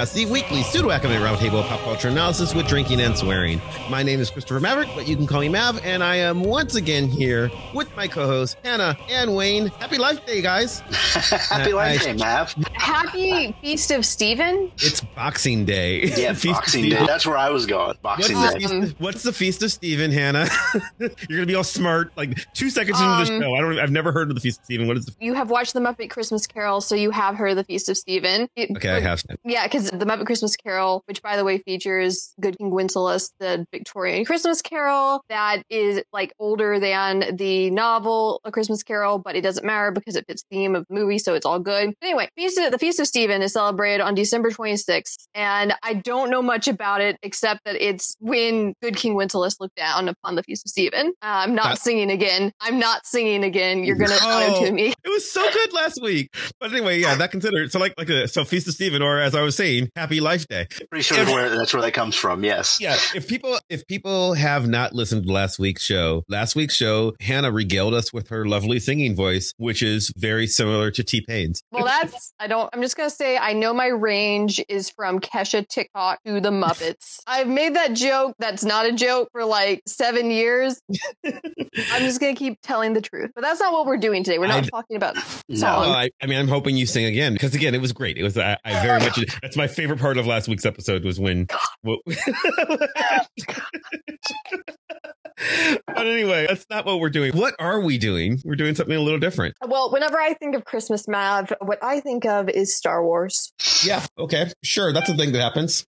Vox Popcast, the weekly pseudo academic roundtable of pop culture analysis with drinking and swearing. My name is Christopher Maverick, but you can call me Mav, and I am once again here with my co-hosts Hannah and Wayne. Happy Life Day, guys! Happy Life Day, Mav. Happy Feast of Stephen. It's Boxing Day. Yeah, Feast Boxing Day. That's where I was going. What's Boxing the, Day. feast, what's the feast of Stephen, Hannah? You're gonna be all smart. Like two seconds into the Um, show, I don't. I've never heard of the feast of Stephen. What is the? You have watched the Muppet Christmas Carol, so you have heard of the Feast of Stephen. It- Okay, I have. Yeah, because the Muppet Christmas Carol, which by the way features Good King Wenceslas, the Victorian Christmas Carol, that is like older than the novel A Christmas Carol, but it doesn't matter because it fits the theme of the movie, so it's all good. Anyway, Feast of, the Feast of Stephen is celebrated on December 26th, and I don't know much about it except that it's when Good King Wenceslas looked down upon the Feast of Stephen. Uh, I'm not That- singing again. I'm not singing again. You're gonna Oh. auto tune me. It was so good last week. But anyway, yeah, that considered. So like like a, so feast of Stephen, or as I was saying, Happy Life Day. Pretty sure that's where, that's where that comes from. Yes. Yeah, if people if people have not listened to last week's show, last week's show, Hannah regaled us with her lovely singing voice, which is very similar to T Pain's. Well, that's I don't. I'm just gonna say I know my range is from Kesha TikTok to the Muppets. I've made that joke. That's not a joke for like seven years. I'm just gonna keep telling the truth, but that's not what we're doing today. We're not I- talking about No. songs. I, I mean, I'm hoping you sing again because again, it was great. It was I, I very much. That's my favorite part of last week's episode was when. Well, but anyway, that's not what we're doing. What are we doing? We're doing something a little different. Well, whenever I think of Christmas, Mav, what I think of is Star Wars. Yeah. Okay. Sure. That's a thing that happens.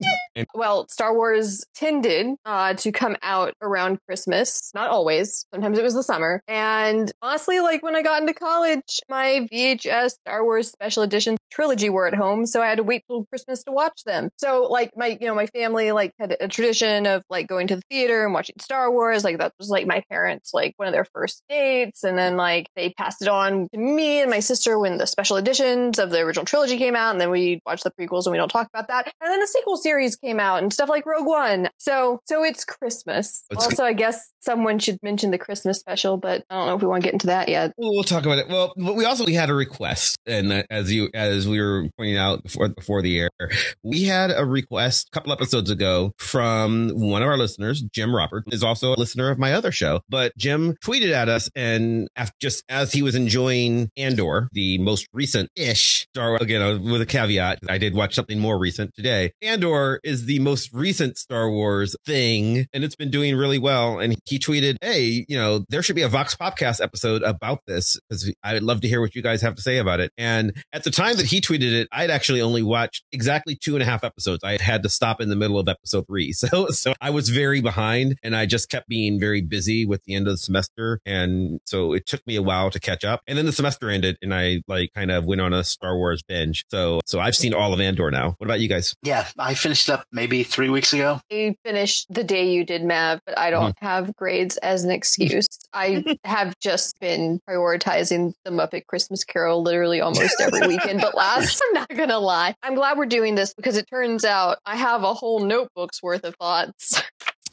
Well, Star Wars tended uh, to come out around Christmas. Not always. Sometimes it was the summer. And honestly, like when I got into college, my VHS Star Wars special edition trilogy were at home, so I had to wait till Christmas to watch them. So, like my, you know, my family like had a tradition of like going to the theater and watching Star Wars. Like that was like my parents like one of their first dates, and then like they passed it on to me and my sister when the special editions of the original trilogy came out, and then we watched the prequels and we don't talk about that. And then the sequel series came out and stuff like Rogue One. So, so it's Christmas. It's- also, I guess someone should mention the Christmas special, but I don't know if we want to get into that yet. We'll we'll talk about it. Well, but we also we had a request, and uh, as you as we were pointing out before before the air, we had a request a couple episodes ago from one of our listeners, Jim Roberts, is also a listener of my other show. But Jim tweeted at us, and after, just as he was enjoying Andor, the most recent ish Star Wars, again uh, with a caveat, I did watch something more recent today. Andor is the most recent Star Wars thing, and it's been doing really well. And he tweeted, "Hey, you know, there should be a Vox Popcast episode about this because I'd love to hear what you guys have to say about it." And at the time that he tweeted it, I'd actually only watched exactly two and a half episodes. I had to stop in the middle of episode three, so so I was very behind, and I just kept being very busy with the end of the semester, and so it took me a while to catch up. And then the semester ended, and I like kind of went on a Star Wars binge. So so I've seen all of Andor now. What about you guys? Yeah. I finished up maybe three weeks ago. I finished the day you did, Mav, but I don't mm-hmm. have grades as an excuse. I have just been prioritizing the Muppet Christmas Carol literally almost every weekend. But last, I'm not gonna lie, I'm glad we're doing this because it turns out I have a whole notebook's worth of thoughts.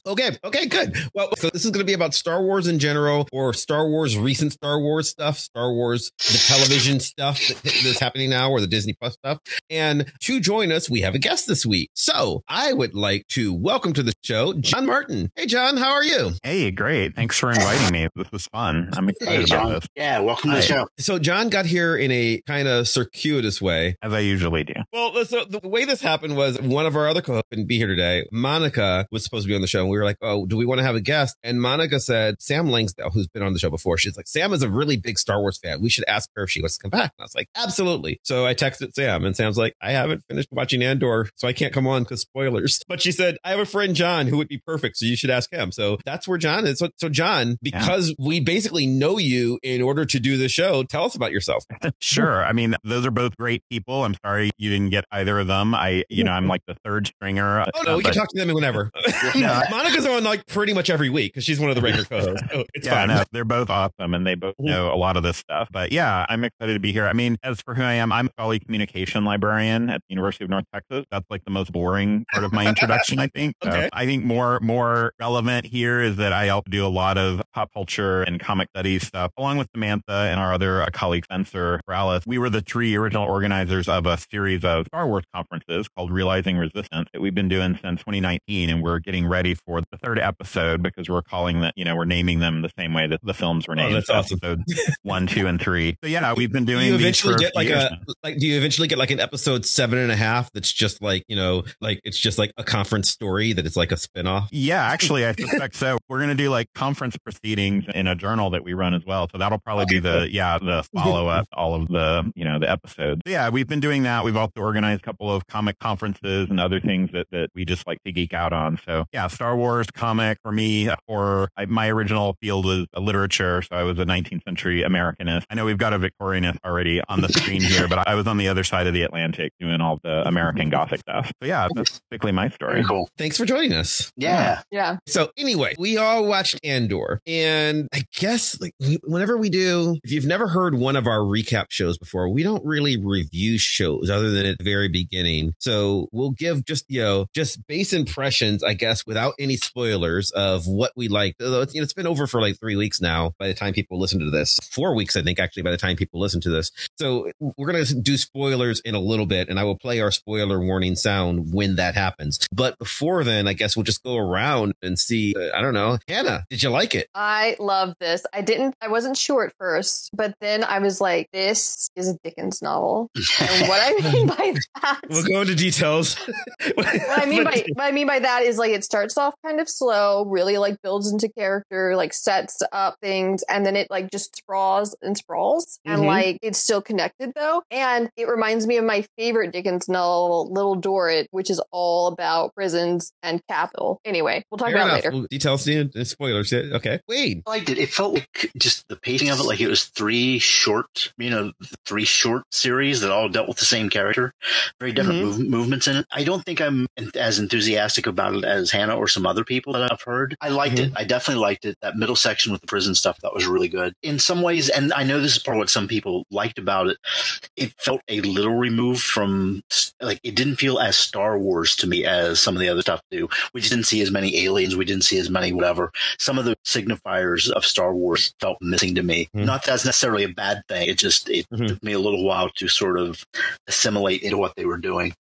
Okay. Okay. Good. Well, so this is going to be about Star Wars in general, or Star Wars recent Star Wars stuff, Star Wars the television stuff that, that's happening now, or the Disney Plus stuff. And to join us, we have a guest this week. So I would like to welcome to the show John Martin. Hey, John, how are you? Hey, great. Thanks for inviting me. This was fun. I'm Hey, excited about John. this, Yeah. Welcome to the show. So John got here in a kind of circuitous way. as I usually do. Well, so the way this happened was one of our other co-hosts couldn't be here today. Monica was supposed to be on the show, and we were like, "Oh, do we want to have a guest?" And Monica said, "Sam Langsdale, who's been on the show before, she's like, Sam is a really big Star Wars fan. We should ask her if she wants to come back." And I was like, "Absolutely." So I texted Sam, and Sam's like, "I haven't finished watching Andor, so I can't come on because spoilers." But she said, "I have a friend John who would be perfect, so you should ask him." So that's where John is. So, so John, because we basically know you in order to do the show, tell us about yourself. Sure. I mean, those are both great people. I'm sorry you didn't get either of them. I, you know, I'm like the third stringer. Oh no, uh, we but- can talk to them whenever. Yeah. Monica Monica's on like pretty much every week because she's one of the regular co-hosts. So it's yeah, fine. no, they're both awesome and they both know a lot of this stuff. But yeah, I'm excited to be here. I mean, as for who I am, I'm a scholarly communication librarian at the University of North Texas. That's like the most boring part of my introduction, I think. So Okay. I think more more relevant here is that I also do a lot of pop culture and comic studies stuff, along with Samantha and our other uh, colleague Spencer Morales. We were the three original organizers of a series of Star Wars conferences called Realizing Resistance that we've been doing since 2019, and we're getting ready for the third episode because we're calling that, you know, we're naming them the same way that the films were Oh, named. that's So awesome. Episode one, two, and three. So yeah, we've been Do doing you these eventually for get like a now. like do you eventually get like an episode seven and a half that's just like you know like it's just like a conference story that it's like a spin-off Yeah, actually, I suspect so. We're going to do like conference proceedings in a journal that we run as well. So that'll probably be the, yeah, the follow up, all of the, you know, the episodes. So yeah, we've been doing that. We've also organized a couple of comic conferences and other things that, that we just like to geek out on. So yeah, Star Wars comic for me, or I, my original field was literature. So I was a 19th century Americanist. I know we've got a Victorianist already on the screen here, but I was on the other side of the Atlantic doing all the American Gothic stuff. So yeah, that's basically my story. Very cool. thanks for joining us Yeah. Yeah. so anyway we all watched andor and i guess like whenever we do if you've never heard one of our recap shows before we don't really review shows other than at the very beginning so we'll give just you know just base impressions i guess without any spoilers of what we like although it's, you know, it's been over for like three weeks now by the time people listen to this four weeks i think actually by the time people listen to this so we're going to do spoilers in a little bit and i will play our spoiler warning sound when that happens but before then i guess we'll just go around and see uh, i don't know hannah did you like it I love this. I didn't, I wasn't sure at first, but then I was like, this is a Dickens novel. And what I mean by that. we'll go into details what I mean by what I mean by that is like it starts off kind of slow, really like builds into character, like sets up things, and then it like just sprawls and sprawls, and Mhm. like it's still connected though. And it reminds me of my favorite Dickens novel, Little Dorrit, which is all about prisons and capital. Anyway, we'll talk Fair about it enough. later. Well, details uh, spoilers yeah, okay wade I liked it. It felt like just the pacing of it, like it was three short, you know, three short series that all dealt with the same character. Very different Mhm. move, movements in it. I don't think I'm as enthusiastic about it as Hannah or some other people that I've heard. I liked it. I definitely liked it. That middle section with the prison stuff that was really good. In some ways, and I know this is part of what some people liked about it. It felt a little removed from like it didn't feel as Star Wars to me as some of the other stuff do. We just didn't see as many aliens. We didn't see as many whatever some of the signifiers of Star Wars felt missing to me. Mhm. Not that that's necessarily a bad thing. It just it Mhm. took me a little while to sort of assimilate into what they were doing.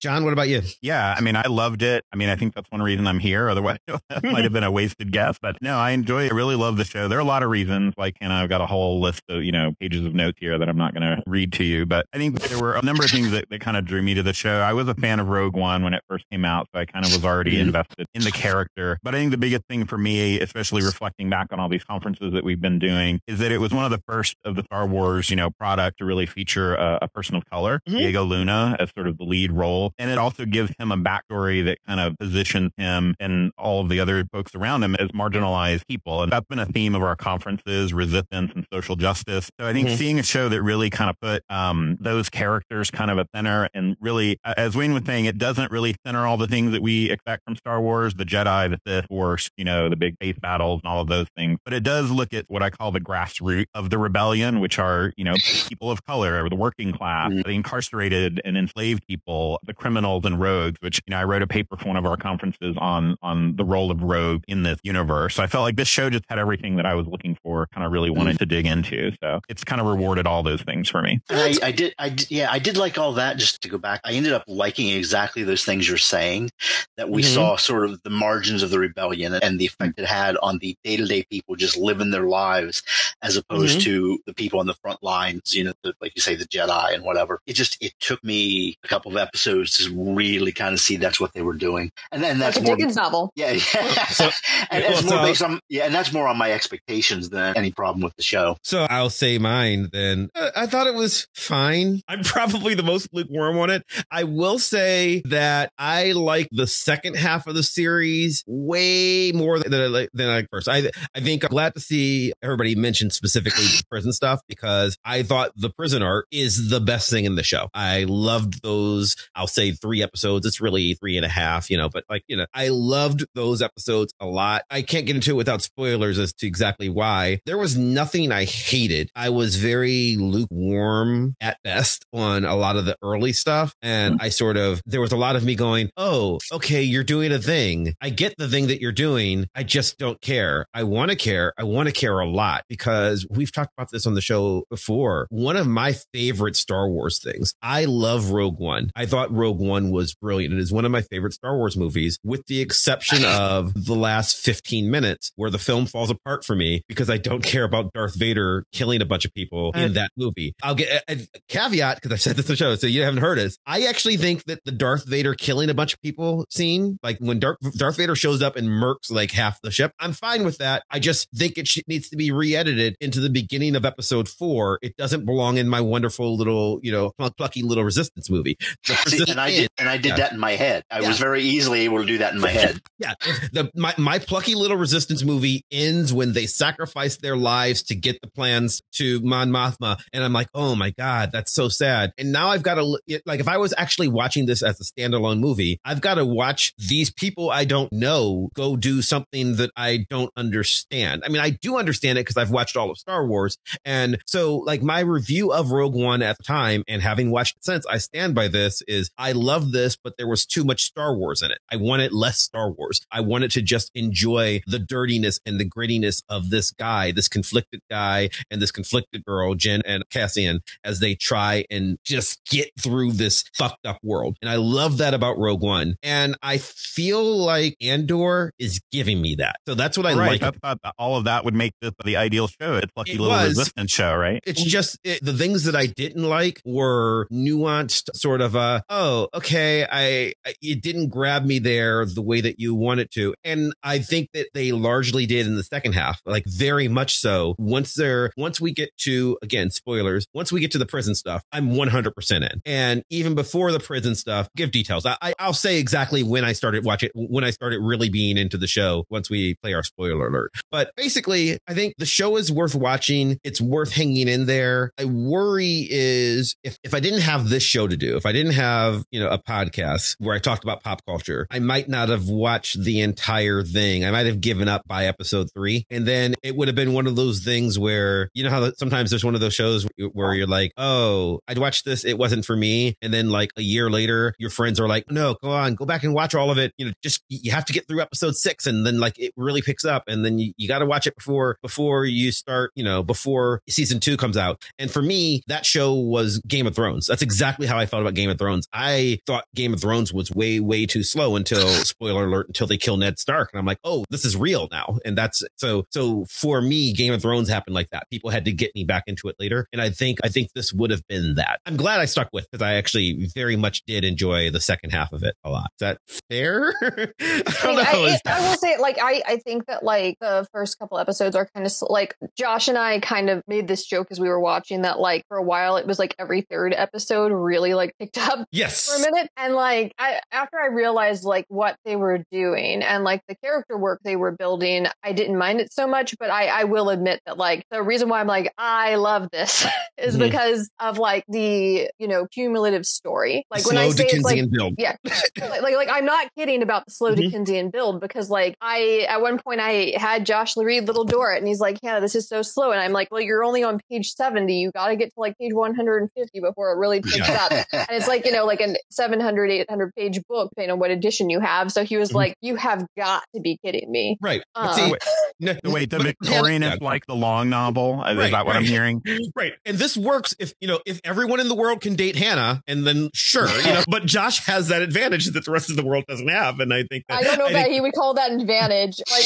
john what about you Yeah, I mean, I loved it. I mean, I think that's one reason I'm here. Otherwise, that might have been a wasted guess. But no, I enjoy it. I really love the show. There are a lot of reasons. Like, and I've got a whole list of, you know, pages of notes here that I'm not going to read to you. But I think there were a number of things that, that kind of drew me to the show. I was a fan of Rogue One when it first came out. So I kind of was already Mhm. invested in the character. But I think the biggest thing for me, especially reflecting back on all these conferences that we've been doing, is that it was one of the first of the Star Wars, you know, product to really feature a, a person of color, Mhm. Diego Luna, as sort of the lead role. And it also gives him a backstory that kind of positions him and all of the other folks around him as marginalized people. And that's been a theme of our conferences, resistance and social justice. So I think Mhm. seeing a show that really kind of put um, those characters kind of at center and really, as Wayne was saying, it doesn't really center all the things that we expect from Star Wars, the Jedi, the Sith, Force, you know, the big space battles and all of those things. But it does look at what I call the grassroots of the rebellion, which are, you know, people of color, or the working class, Mhm. the incarcerated and enslaved people, the criminals and rogues, which, you know, I wrote a paper for one of our conferences on, on the role of rogue in this universe. So I felt like this show just had everything that I was looking for, kind of really wanted to dig into. So it's kind of rewarded all those things for me. I, I did, I did, yeah, I did like all that. Just to go back, I ended up liking exactly those things you're saying. That we Mhm. saw sort of the margins of the rebellion and the effect it had on the day to day people just living their lives, as opposed Mhm. to the people on the front lines. You know, the, like you say, the Jedi and whatever. It just it took me a couple of episodes to really kind of see that's what they were doing, and then that's more. Dickens novel. Yeah, yeah. So- and well, it's more so- based on yeah, and that's more on my expectations than any problem with the show. So I'll say mine then. Uh, I thought it was fine. I'm probably the most lukewarm on it. I will say that I like the second half of the series way more than I like than I like first. I I think I'm glad to see everybody mention specifically the prison stuff because I thought the prison art is the best thing in the show. I loved those. I'll say three episodes. It's really three and a half, you know, but like, you know, I loved those episodes a lot. I can't get into it without spoilers as to exactly why. There was nothing I hated. I was very lukewarm at best on a lot of the early stuff. And mm. I sort of, there was a lot of me going, Oh, okay, you're doing a thing. I get the thing that you're doing. I just don't care. I want to care. I want to care a lot because we've talked about this on the show before. One of my favorite Star Wars things. I love Rogue One. I thought Rogue One was brilliant. It is one of my favorite Star Wars movies, with the exception of the last 15 minutes where the film falls apart for me because I don't care about Darth Vader killing a bunch of people in that movie. I'll get a, a caveat because I've said this on the show, so you haven't heard this. I actually think that the Darth Vader killing a bunch of people scene, like when Darth, Darth Vader shows up and murks like half the ship, I'm fine with that. I just think it sh- needs to be re-edited into the beginning of episode four. It doesn't belong in my wonderful little, you know, pluck- plucky little resistance movie. See, and I did, and I did Yeah. that in my head. I Yeah. was very easily able to do that in my head. Yeah, the my my plucky little resistance movie ends when they sacrifice their lives to get the plans to Mon Mothma, and I'm like, oh my god, that's so sad. And now I've got to like, if I was actually watching this as a standalone movie, I've got to watch these people I don't know go do something that I don't understand. I mean, I do understand it because I've watched all of Star Wars, and so like my review of Rogue One at the time, and having watched it since, I stand by this. Is I love this, but there was too much Star Wars in it. I wanted less Star Wars. I wanted to just enjoy the dirtiness and the grittiness of this guy, this conflicted guy and this conflicted girl, Jyn and Cassian, as they try and just get through this fucked up world. And I love that about Rogue One. And I feel like Andor is giving me that. So that's what I right. like. I all of that would make this the ideal show. It's Lucky It Little was. Resistance show, right? It's just it, the things that I didn't like were nuanced, sort of a, oh, okay, I, I it didn't grab me there the way that you want it to, and I think that they largely did in the second half, like very much so. Once they're once we get to again spoilers, once we get to the prison stuff, I'm 100 percent in, and even before the prison stuff, give details. I, I I'll say exactly when I started watching when I started really being into the show once we play our spoiler alert. But basically, I think the show is worth watching. It's worth hanging in there. I worry is if, if I didn't have this show to do, if I didn't have, you know, a podcast where I talked about pop culture, I might not have watched the entire thing. I might have given up by episode three. And then it would have been one of those things where, you know, how sometimes there's one of those shows where you're like, oh, I'd watched this. It wasn't for me. And then like a year later, your friends are like, no, go on, go back and watch all of it. You know, just you have to get through episode six and then like it really picks up. And then you, you got to watch it before, before you start, you know, before season two comes out. And for me, that show was Game of Thrones. That's exactly how I felt about Game of Thrones. I thought Game of Thrones was way, way too slow until spoiler alert, until they kill Ned Stark. And I'm like, oh, this is real now. And that's so, so for me, Game of Thrones happened like that. People had to get me back into it later. And I think, I think this would have been that. I'm glad I stuck with because I actually very much did enjoy the second half of it a lot. Is that fair? I I, don't I, know. it- I will say, like, I, I think that like the first couple episodes are kind of like Josh and I kind of made this joke as we were watching that like for a while it was like every third episode really like picked up yes. for a minute and like I, after i realized like what they were doing and like the character work they were building i didn't mind it so much but i i will admit that like the reason why i'm like i love this is Mhm. because of like the you know cumulative story like when i say it's like Dickensian build. yeah like, like like i'm not kidding about the slow Mhm. dickensian build because like i at one point i had josh read little dorrit and he's like yeah this is so slow and i'm like well you're only on page 70 you got to get to like page 150 before it really picks up and it's like you know like a 700 800 page book depending on what edition you have so he was Mhm. like you have got to be kidding me Right. Um, see, Wait, no- Wait, the Victorian is like the long novel. Is Right, that what I'm hearing? Right. And this works if, you know, if everyone in the world can date Hannah and then sure, you know, but Josh has that advantage that the rest of the world doesn't have. And I think that, i don't know I that think- he would call that an advantage like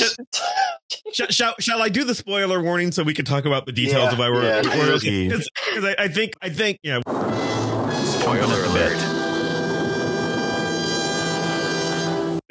Shall, shall, shall I do the spoiler warning so we can talk about the details Yeah, of why we're, yeah, because I, I think I think yeah. Spoiler alert.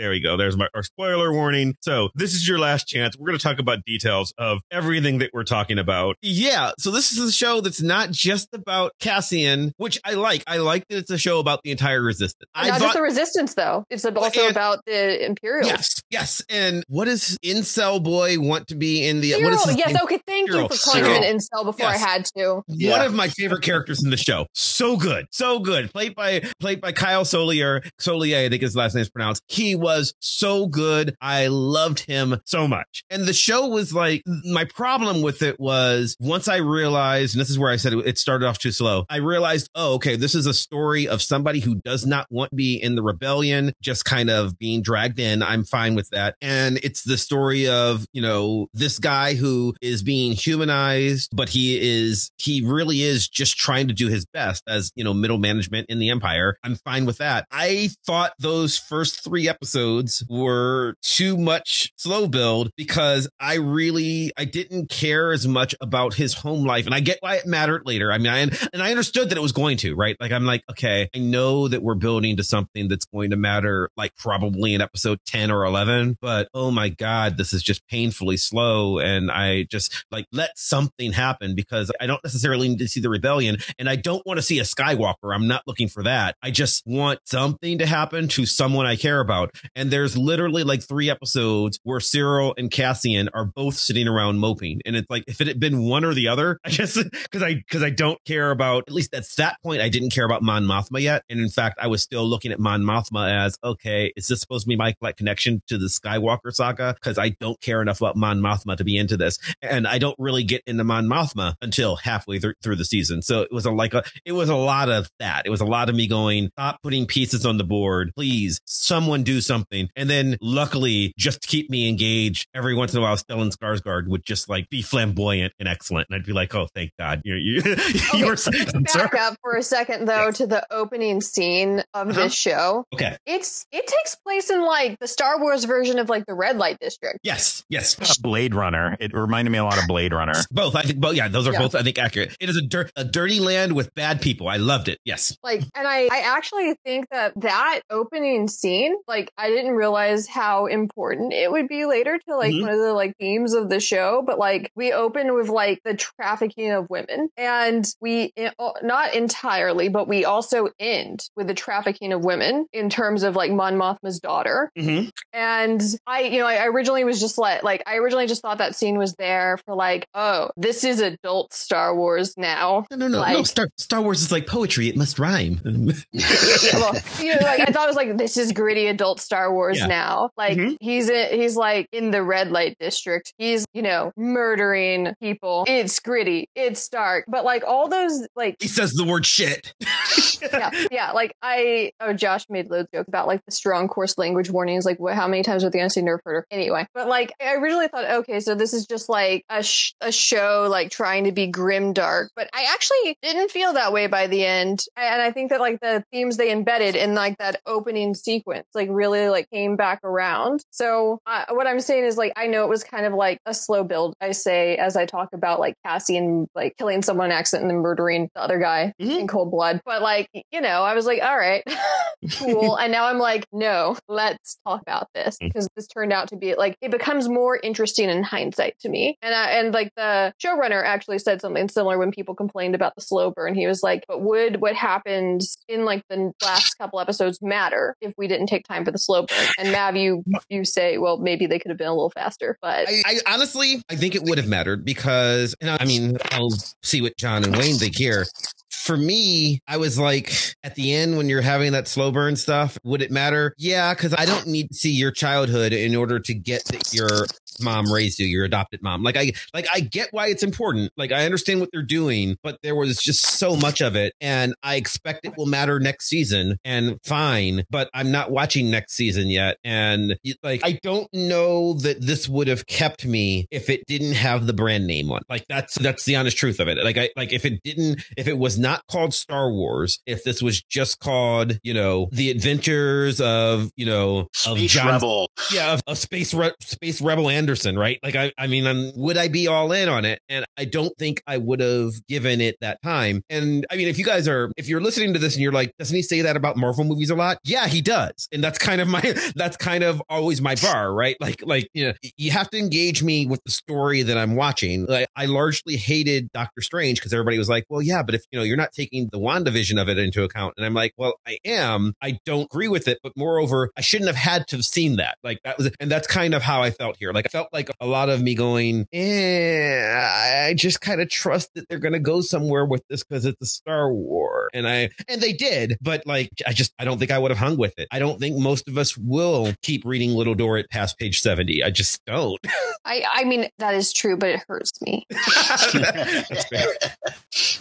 There we go there's my our spoiler warning so this is your last chance we're going to talk about details of everything that we're talking about yeah so this is a show that's not just about Cassian which I like I like that it's a show about the entire resistance I not thought just the resistance though it's also and- about the imperials Yes, Yes, and what does incel boy want to be in the? Syril, What is his yes, name? okay, thank Syril. you for calling him Syril. an incel before Yes. I had to. Yeah. One of my favorite characters in the show. So good, so good. Played by played by Kyle Soller. Soller, I think his last name is pronounced. He was so good. I loved him so much. And the show was like my problem with it was once I realized, and this is where I said it, it started off too slow. I realized, oh, okay, this is a story of somebody who does not want to be in the rebellion, just kind of being dragged in. I'm fine with that. And it's the story of, you know, this guy who is being humanized, but he is, he really is just trying to do his best as, you know, middle management in the empire. I'm fine with that. I thought those first three episodes were too much slow build because I really, I didn't care as much about his home life. And I get why it mattered later. I mean, I, and I understood that it was going to, right? Like, I'm like, okay, I know that we're building to something that's going to matter, like probably in episode 10 or 11, but oh my God, this is just painfully slow. And I just like, let something happen because I don't necessarily need to see the rebellion and I don't want to see a Skywalker. I'm not looking for that. I just want something to happen to someone I care about. And there's literally like three episodes where Syril and Cassian are both sitting around moping. And it's like, if it had been one or the other, I guess, cause I, cause I don't care about, at least at that point, I didn't care about Mon Mothma yet. And in fact, I was still looking at Mon Mothma as, okay, is this supposed to be my like, connection to the Skywalker saga? Cause I don't care enough about Mon Mothma to be into this. And I don't really get into Mon Mothma until halfway th- through the season. So it was a, like a, it was a lot of that. It was a lot of me going, stop putting pieces on the board. Please, someone do something. And then luckily, just to keep me engaged, every once in a while, Stellan Skarsgård would just like be flamboyant and excellent. And I'd be like, oh, thank God. You're, you, you were, sir. Back up for a second though to the opening scene of Uh-huh. this show. Okay. It's it takes place in like the Star Wars version of like the red light district. Yes. Yes. Blade Runner. It reminded me a lot of Blade Runner. Both. I think both. Yeah. Those are Yeah. both, I think, accurate. It is a, dir- a dirty land with bad people. I loved it. Yes. Like, and I, I actually think that that opening scene, like, I didn't realize how important it would be later to like Mhm. one of the like themes of the show. But like, we open with like the trafficking of women, and we eh, not entirely, but we also end with the trafficking of women in terms of like Mon Mothma's daughter. Mm-hmm. And I, you know, I originally was just like, like I originally just thought that scene was there for like, oh, this is adult Star Wars now. No, no, no. no. Star, Star Wars is like poetry. It must rhyme. yeah, well, you know, like I thought it was like this is gritty adult Star Wars Yeah. now. Like Mhm. he's in, he's like in the red light district. He's you know murdering people. It's gritty. It's dark. But like all those like he says the word shit. yeah yeah like I oh Josh made loads of joke about like the strong coarse language warnings. Like what, how many times are they going to say nerf herder? Anyway, but like I originally thought okay so this is just like a sh- a show like trying to be grim dark. But I actually didn't feel that way by the end. And I think that like the themes they embedded in like that opening sequence like really like came back around. So uh, what I'm saying is like I know it was kind of like a slow build. I say as I talk about like Cassian like killing someone in accident and then murdering the other guy Mhm. in cold blood. But like you know I was like all right cool. and now I'm like no let's talk about this Mm. because this turned out to be like it becomes more interesting in hindsight to me. And I, and like the showrunner actually said something similar when people complained about the slow burn. He was like, but would what happened in like the last couple episodes matter if we didn't take time for the slow burn? And Mav, you you say, well, maybe they could have been a little faster, but I, I honestly, I think it would have mattered because, I mean, I'll see what John and Wayne think here. For me, I was like, at the end when you're having that slow burn stuff, would it matter? Yeah, because I don't need to see your childhood in order to get that your mom raised you, your adopted mom. Like I, like I get why it's important. Like I understand what they're doing, but there was just so much of it, and I expect it will matter next season. And fine, but I'm not watching next season yet, and like I don't know that this would have kept me if it didn't have the brand name on. Like that's that's the honest truth of it. Like I like if it didn't, if it was not called Star Wars, if this was just called, you know, the adventures of, you know, of Space John Rebel. yeah, of, of space Re- space rebel Anderson Anderson, right? Like, I, I mean, I'm, would I be all in on it? And I don't think I would have given it that time. And I mean, if you guys are, if you're listening to this and you're like, doesn't he say that about Marvel movies a lot? Yeah, he does. And that's kind of my, that's kind of always my bar, right? Like, like, you know, you have to engage me with the story that I'm watching. Like, I largely hated Doctor Strange because everybody was like, well, yeah, but if, you know, you're not taking the WandaVision of it into account. And I'm like, well, I am. I don't agree with it. But moreover, I shouldn't have had to have seen that. Like, that was, and that's kind of how I felt here. Like, I felt like a lot of me going, eh, I just kind of trust that they're going to go somewhere with this because it's a Star War. And I, and they did, but like, I just, I don't think I would have hung with it. I don't think most of us will keep reading Little Dorrit past page 70. I just don't. I, I mean, that is true, but it hurts me. That's fair.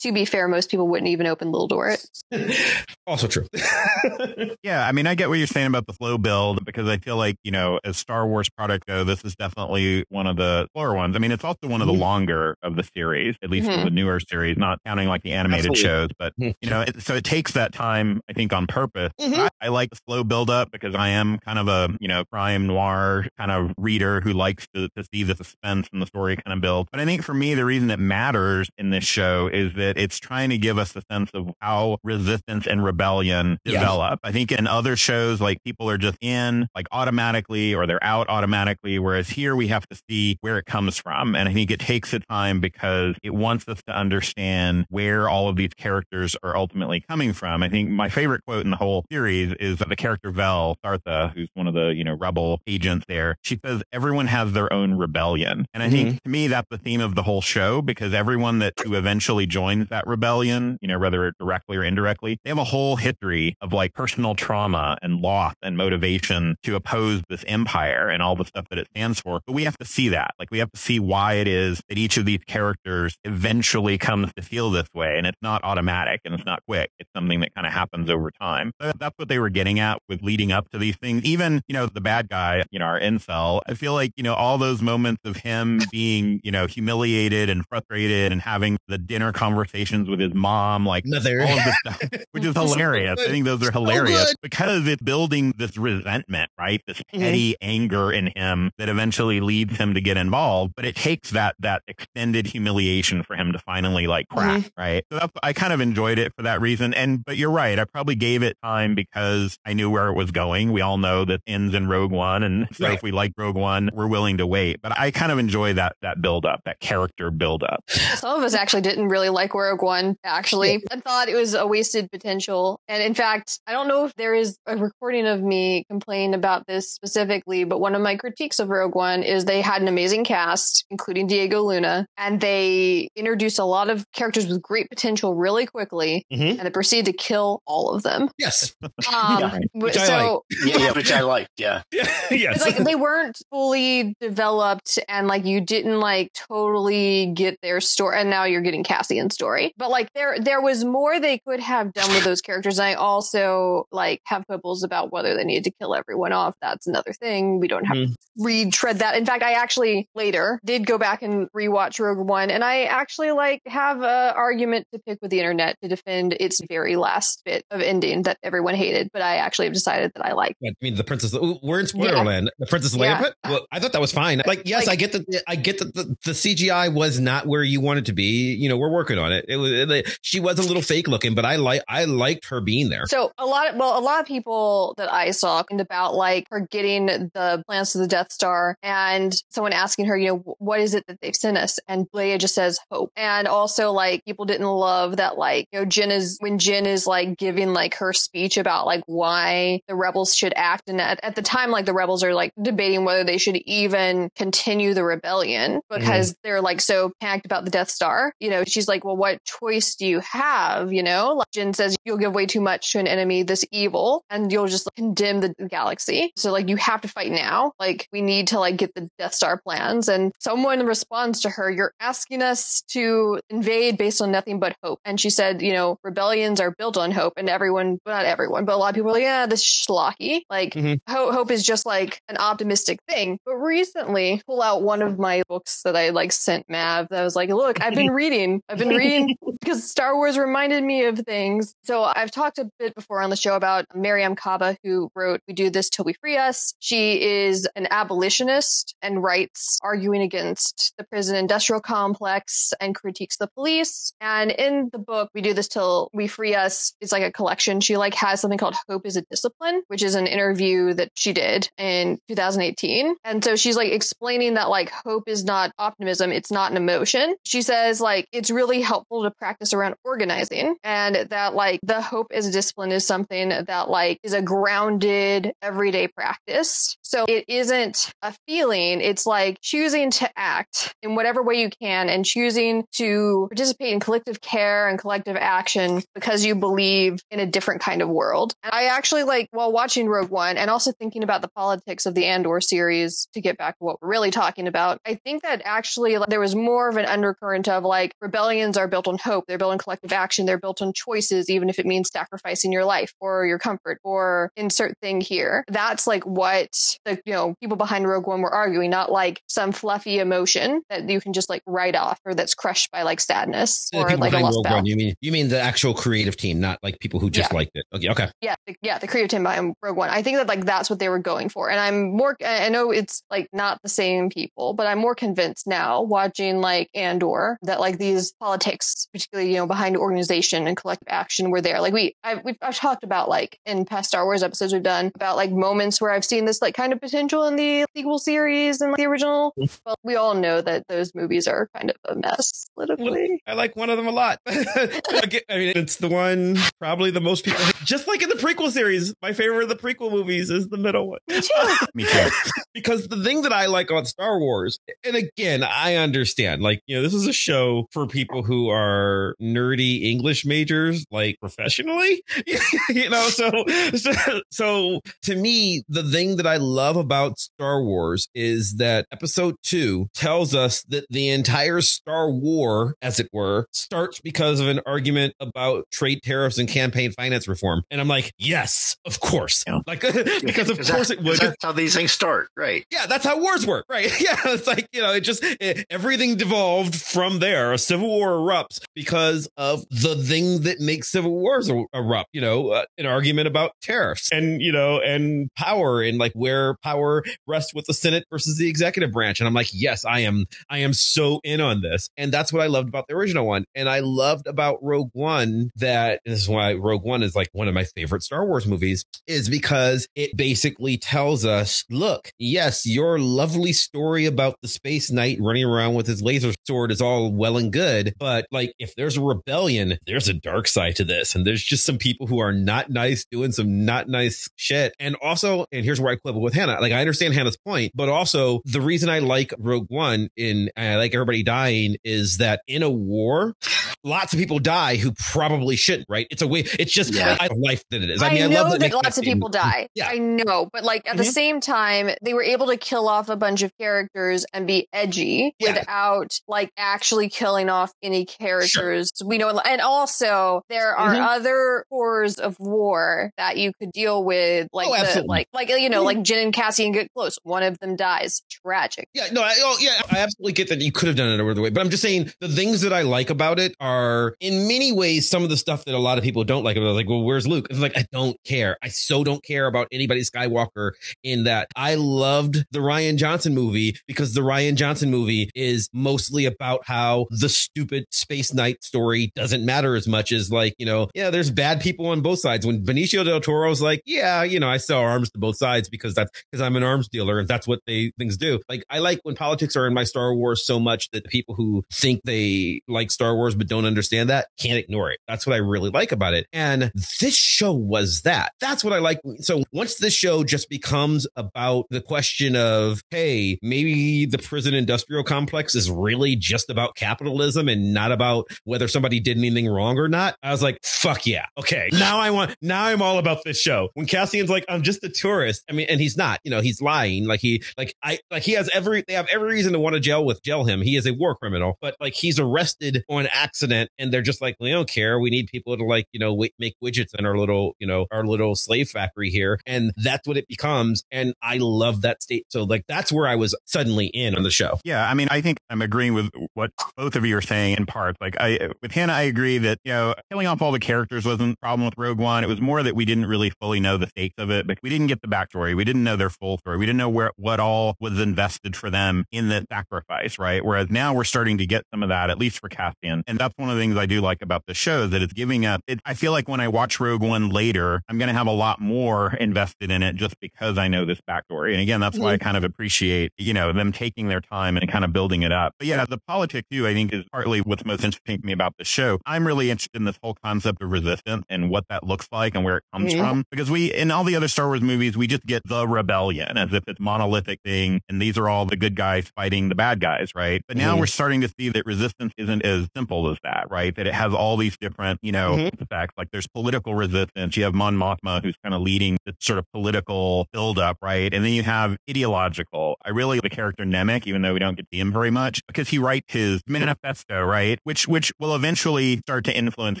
to be fair, most people wouldn't even open Little Dorrit. Also true. Yeah, I mean, I get what you're saying about the flow build because I feel like, you know, as Star Wars product go, this is definitely one of the slower ones. I mean, it's also one of the Mhm. longer of the series, at least Mhm. the newer series, not counting like the animated Absolutely. shows. But, Mhm. you know, it, so it takes that time, I think, on purpose. Mhm. I, I like the slow build up because I am kind of a, you know, crime noir kind of reader who likes to, to see the suspense and the story kind of build. But I think for me, the reason it matters in this show is that it's trying to give us a sense of how resistance and rebellion develop. I think in other shows, like people are just in like automatically or they're out automatically. Whereas here we have to see where it comes from. And I think it takes the time because it wants us to understand where all of these characters are ultimately coming from. I think my favorite quote in the whole series is that the character Vel Sartha, who's one of the, you know, rebel agents there, she says everyone has their own rebellion. And I think mm-hmm. to me, that's the theme of the whole show because everyone that who eventually joins that rebellion, you know, whether directly or indirectly, they have a whole history of like personal trauma and loss and motivation to oppose this empire and all the stuff that it stands for. But we have to see that. Like we have to see why it is that each of these characters eventually comes to feel this way. And it's not automatic and it's not quick. It's something that kind of happens over time. So that's what they were getting at with leading up to these things. Even, you know, the bad guy, you know, our incel, I feel like, you know, all those moments of him being, you know, humiliated and frustrated and having the dinner conversations with his mom, like Mother. all of this stuff, which is hilarious. I think those are hilarious good. because it's building this resentment, right? This Mhm. petty anger in him that eventually leads him to get involved. But it takes that that extended humiliation for him to finally like crack, right? So that's, I kind of enjoyed it for that reason. And but you're right, I probably gave it time because I knew where it was going. We all know that ends in Rogue One, and so Right. if we like Rogue One, we're willing to wait. But I kind of enjoy that that build up, that character build up. Some of us actually didn't really like Rogue One, actually, and thought it was a wasted potential. And in fact, I don't know if there is a recording of me complain about this specifically, but one of my critiques of Rogue One is they had an amazing cast, including Diego Luna, and they introduced a lot of characters with great potential really quickly, Mhm. and they proceeded to kill all of them. Yes. Um, Yeah. Which I so yeah, yeah, which I liked. Yeah, yes. like they weren't fully developed and like you didn't like totally get their story and now you're getting Cassian's story. But like there there was more they could have done with those characters. And I also like have quibbles about whether they needed to kill everyone off. That's another thing. We don't have Mhm. to retread that. In fact, I actually later did go back and rewatch Rogue One and I actually like have a argument to pick with the internet to defend its very last bit of ending that everyone hated, but I actually have decided that I like. I mean, the princess. We're in Yeah. Spoilerland. The Princess Leia. Yeah. Well, I thought that was fine. Like, yes, Like- I get that. I get that the, the CGI was not where you wanted to be. You know, we're working on it. It was. It, she was a little fake looking, but I like. I liked her being there. So a lot of well, a lot of people that I saw talking about like her getting the plans to the Death Star and someone asking her, you know, what is it that they've sent us? And Leia just says hope. And also like people didn't love that like, you know, Jyn is when Jyn is like giving like her speech about like why the rebels should act. And at, at the time, like the rebels are like debating whether they should even continue the rebellion mm-hmm. because they're like so panicked about the Death Star. You know, she's like, well, what choice do you have? You know, like Jyn says, you'll give way too much to an enemy this evil and you'll just condemn the galaxy. So like you have to fight now. Like we need to like get the Death Star plans. And someone responds to her, you're asking us to invade based on nothing but hope. And she said, you know, rebellions are built on hope and everyone, well, not everyone, but a lot of people are like, yeah, this is schlocky. Like Mhm. ho- hope is just like an optimistic thing. But recently pull out one of my books that I like sent Mav that I was like, look, I've been reading, I've been reading mean, because Star Wars reminded me of things. So I've talked a bit before on the show about Mariame Kaba, who wrote We Do This Till We Free Us. She is an abolitionist and writes arguing against the prison industrial complex and critiques the police. And in the book, We Do This Till We Free Us, it's like a collection. She like has something called Hope is a Discipline, which is an interview that she did in 2018. And so she's like explaining that like hope is not optimism, it's not an emotion. She says like it's really helpful to practice around organizing and that like the hope a discipline is something that like is a grounded everyday practice. So it isn't a feeling, it's like choosing to act in whatever way you can and choosing to participate in collective care and collective action because you believe in a different kind of world. And I actually like while watching Rogue One and also thinking about the politics of the Andor series to get back to what we're really talking about, I think that actually like, there was more of an undercurrent of like rebellions are built on hope, they're built on collective action, they're built on choices, even if it means sacrificing your life or your comfort or insert thing here. That's like what the you know people behind Rogue One were arguing, not like some fluffy emotion that you can just like write off or that's crushed by like sadness or like a lost Rogue battle. One, you mean you mean the actual creative team, not like people who just Yeah. liked it. Okay, okay. Yeah, the, yeah, the creative team behind Rogue One. I think that like that's what they were going for, and I'm more. I I know it's like not the same people, but I'm more convinced now watching like Andor that like these politics, particularly you know behind organization and collective action, were there. Like we, I've we've I've talked about like in past Star Wars episodes we've done about like moments where I've seen this like kind of potential in the sequel series and like, the original. Mm-hmm. But we all know that those movies are kind of a mess politically. I like one of them a lot. I mean, it's the one probably the most people. Just like in the prequel series, my favorite of the prequel movies is the middle one. Me too. Me too. because the thing that I like on Star Wars, and again, I understand, like, you know, this is a show for people who are nerdy English majors, like professionally, you know, so, so, so to me, the thing that I love about Star Wars is that episode two tells us that the entire Star War, as it were, starts because of an argument about trade tariffs and campaign finance reform. And I'm like, yes, of course. Yeah. Like, because of course that- it would. That's how these things start, right? Yeah, that's how wars work, right? Yeah, it's like you know, it just it, everything devolved from there. A civil war erupts because of the thing that makes civil wars er- erupt. You know, uh, an argument about tariffs and you know and power and like where power rests with the Senate versus the executive branch. And I'm like, yes, I am, I am so in on this, and that's what I loved about the original one, and I loved about Rogue One that this is why Rogue One is like one of my favorite Star Wars movies is because it basically tells us, look, yes, your lovely story about the space knight running around with his laser sword is all well and good, but like if there's a rebellion, there's a dark side to this. And there's just some people who are not nice doing some not nice shit. And also, and here's where I quibble with Hannah. Like I understand Hannah's point, but also the reason I like Rogue One in and I like everybody dying is that in a war, lots of people die who probably shouldn't, right? It's a way, it's just Yeah. a life that it is. I, I mean, I, know love that, that lots of people die. Yeah. I know, but like at the Mhm. same time, they were able to kill off a bunch of characters and be edgy Yeah. without like actually killing off any characters. We know, and also there are Mhm. other horrors of war that you could deal with, like Oh, the, like like you know, like Jyn and Cassian get close. One of them dies. Tragic. Yeah, no, I, oh, yeah, I absolutely get that you could have done it another way, but I'm just saying the things that I like about it are in many ways some of the stuff that a lot of people don't like. About it. Like, well, where's Luke? It's like I don't care. I so don't care about anybody Skywalker in that. I loved the Rian Johnson movie because the Rian Johnson movie is mostly about how the stupid space knight story doesn't matter as much as like you know, yeah, there's bad people on both sides. When Benicio del Toro's like, yeah, you know, I sell arms to both sides because that's because I'm an arms dealer and that's what they things do. Like I like when politics are in my Star Wars so much that people who think they like Star Wars but don't understand that can't ignore it. That's what I really like about it. And this show was that. That's what I like. So once this show just becomes about the question of, hey, maybe the prison industrial complex is really just about capitalism and not about whether somebody did anything wrong or not. I was like, fuck yeah. Okay. Now I want, now I'm all about this show. When Cassian's like, I'm just a tourist. I mean, and he's not, you know, he's lying. Like he, like I, like he has every, they have every reason to want to jail with, jail him. He is a war criminal, but like he's arrested on accident and they're just like, we don't care. We need people to like, you know, w- make widgets in our little, you know, our little slave factory here. And that's what it becomes. And I love that state. So like, that's where I was suddenly in on the show. Yeah, I mean, I think I'm agreeing with what both of you are saying in part. Parts. Like I, with Hannah, I agree that you know killing off all the characters wasn't a problem with Rogue One. It was more that we didn't really fully know the stakes of it, but we didn't get the backstory. We didn't know their full story. We didn't know where what all was invested for them in the sacrifice, right? Whereas now we're starting to get some of that, at least for Cassian, and that's one of the things I do like about the show that it's giving up. It, I feel like when I watch Rogue One later, I'm going to have a lot more invested in it just because I know this backstory. And again, that's why I mm-hmm. kind of appreciate you know them taking their time and kind of building it up. But yeah, the politics too, I think, is partly what's most interesting to me about the show. I'm really interested in this whole concept of resistance and what that looks like and where it comes Mhm. from. Because we, in all the other Star Wars movies, we just get the rebellion as if it's monolithic thing. And these are all the good guys fighting the bad guys, right? But now Mhm. we're starting to see that resistance isn't as simple as that, right? That it has all these different, you know, Mhm. effects. Like there's political resistance. You have Mon Mothma who's kind of leading the sort of political buildup, right? And then you have ideological. I really like the character Nemik, even though we don't get to see him very much, because he writes his manifesto, right? Which which will eventually start to influence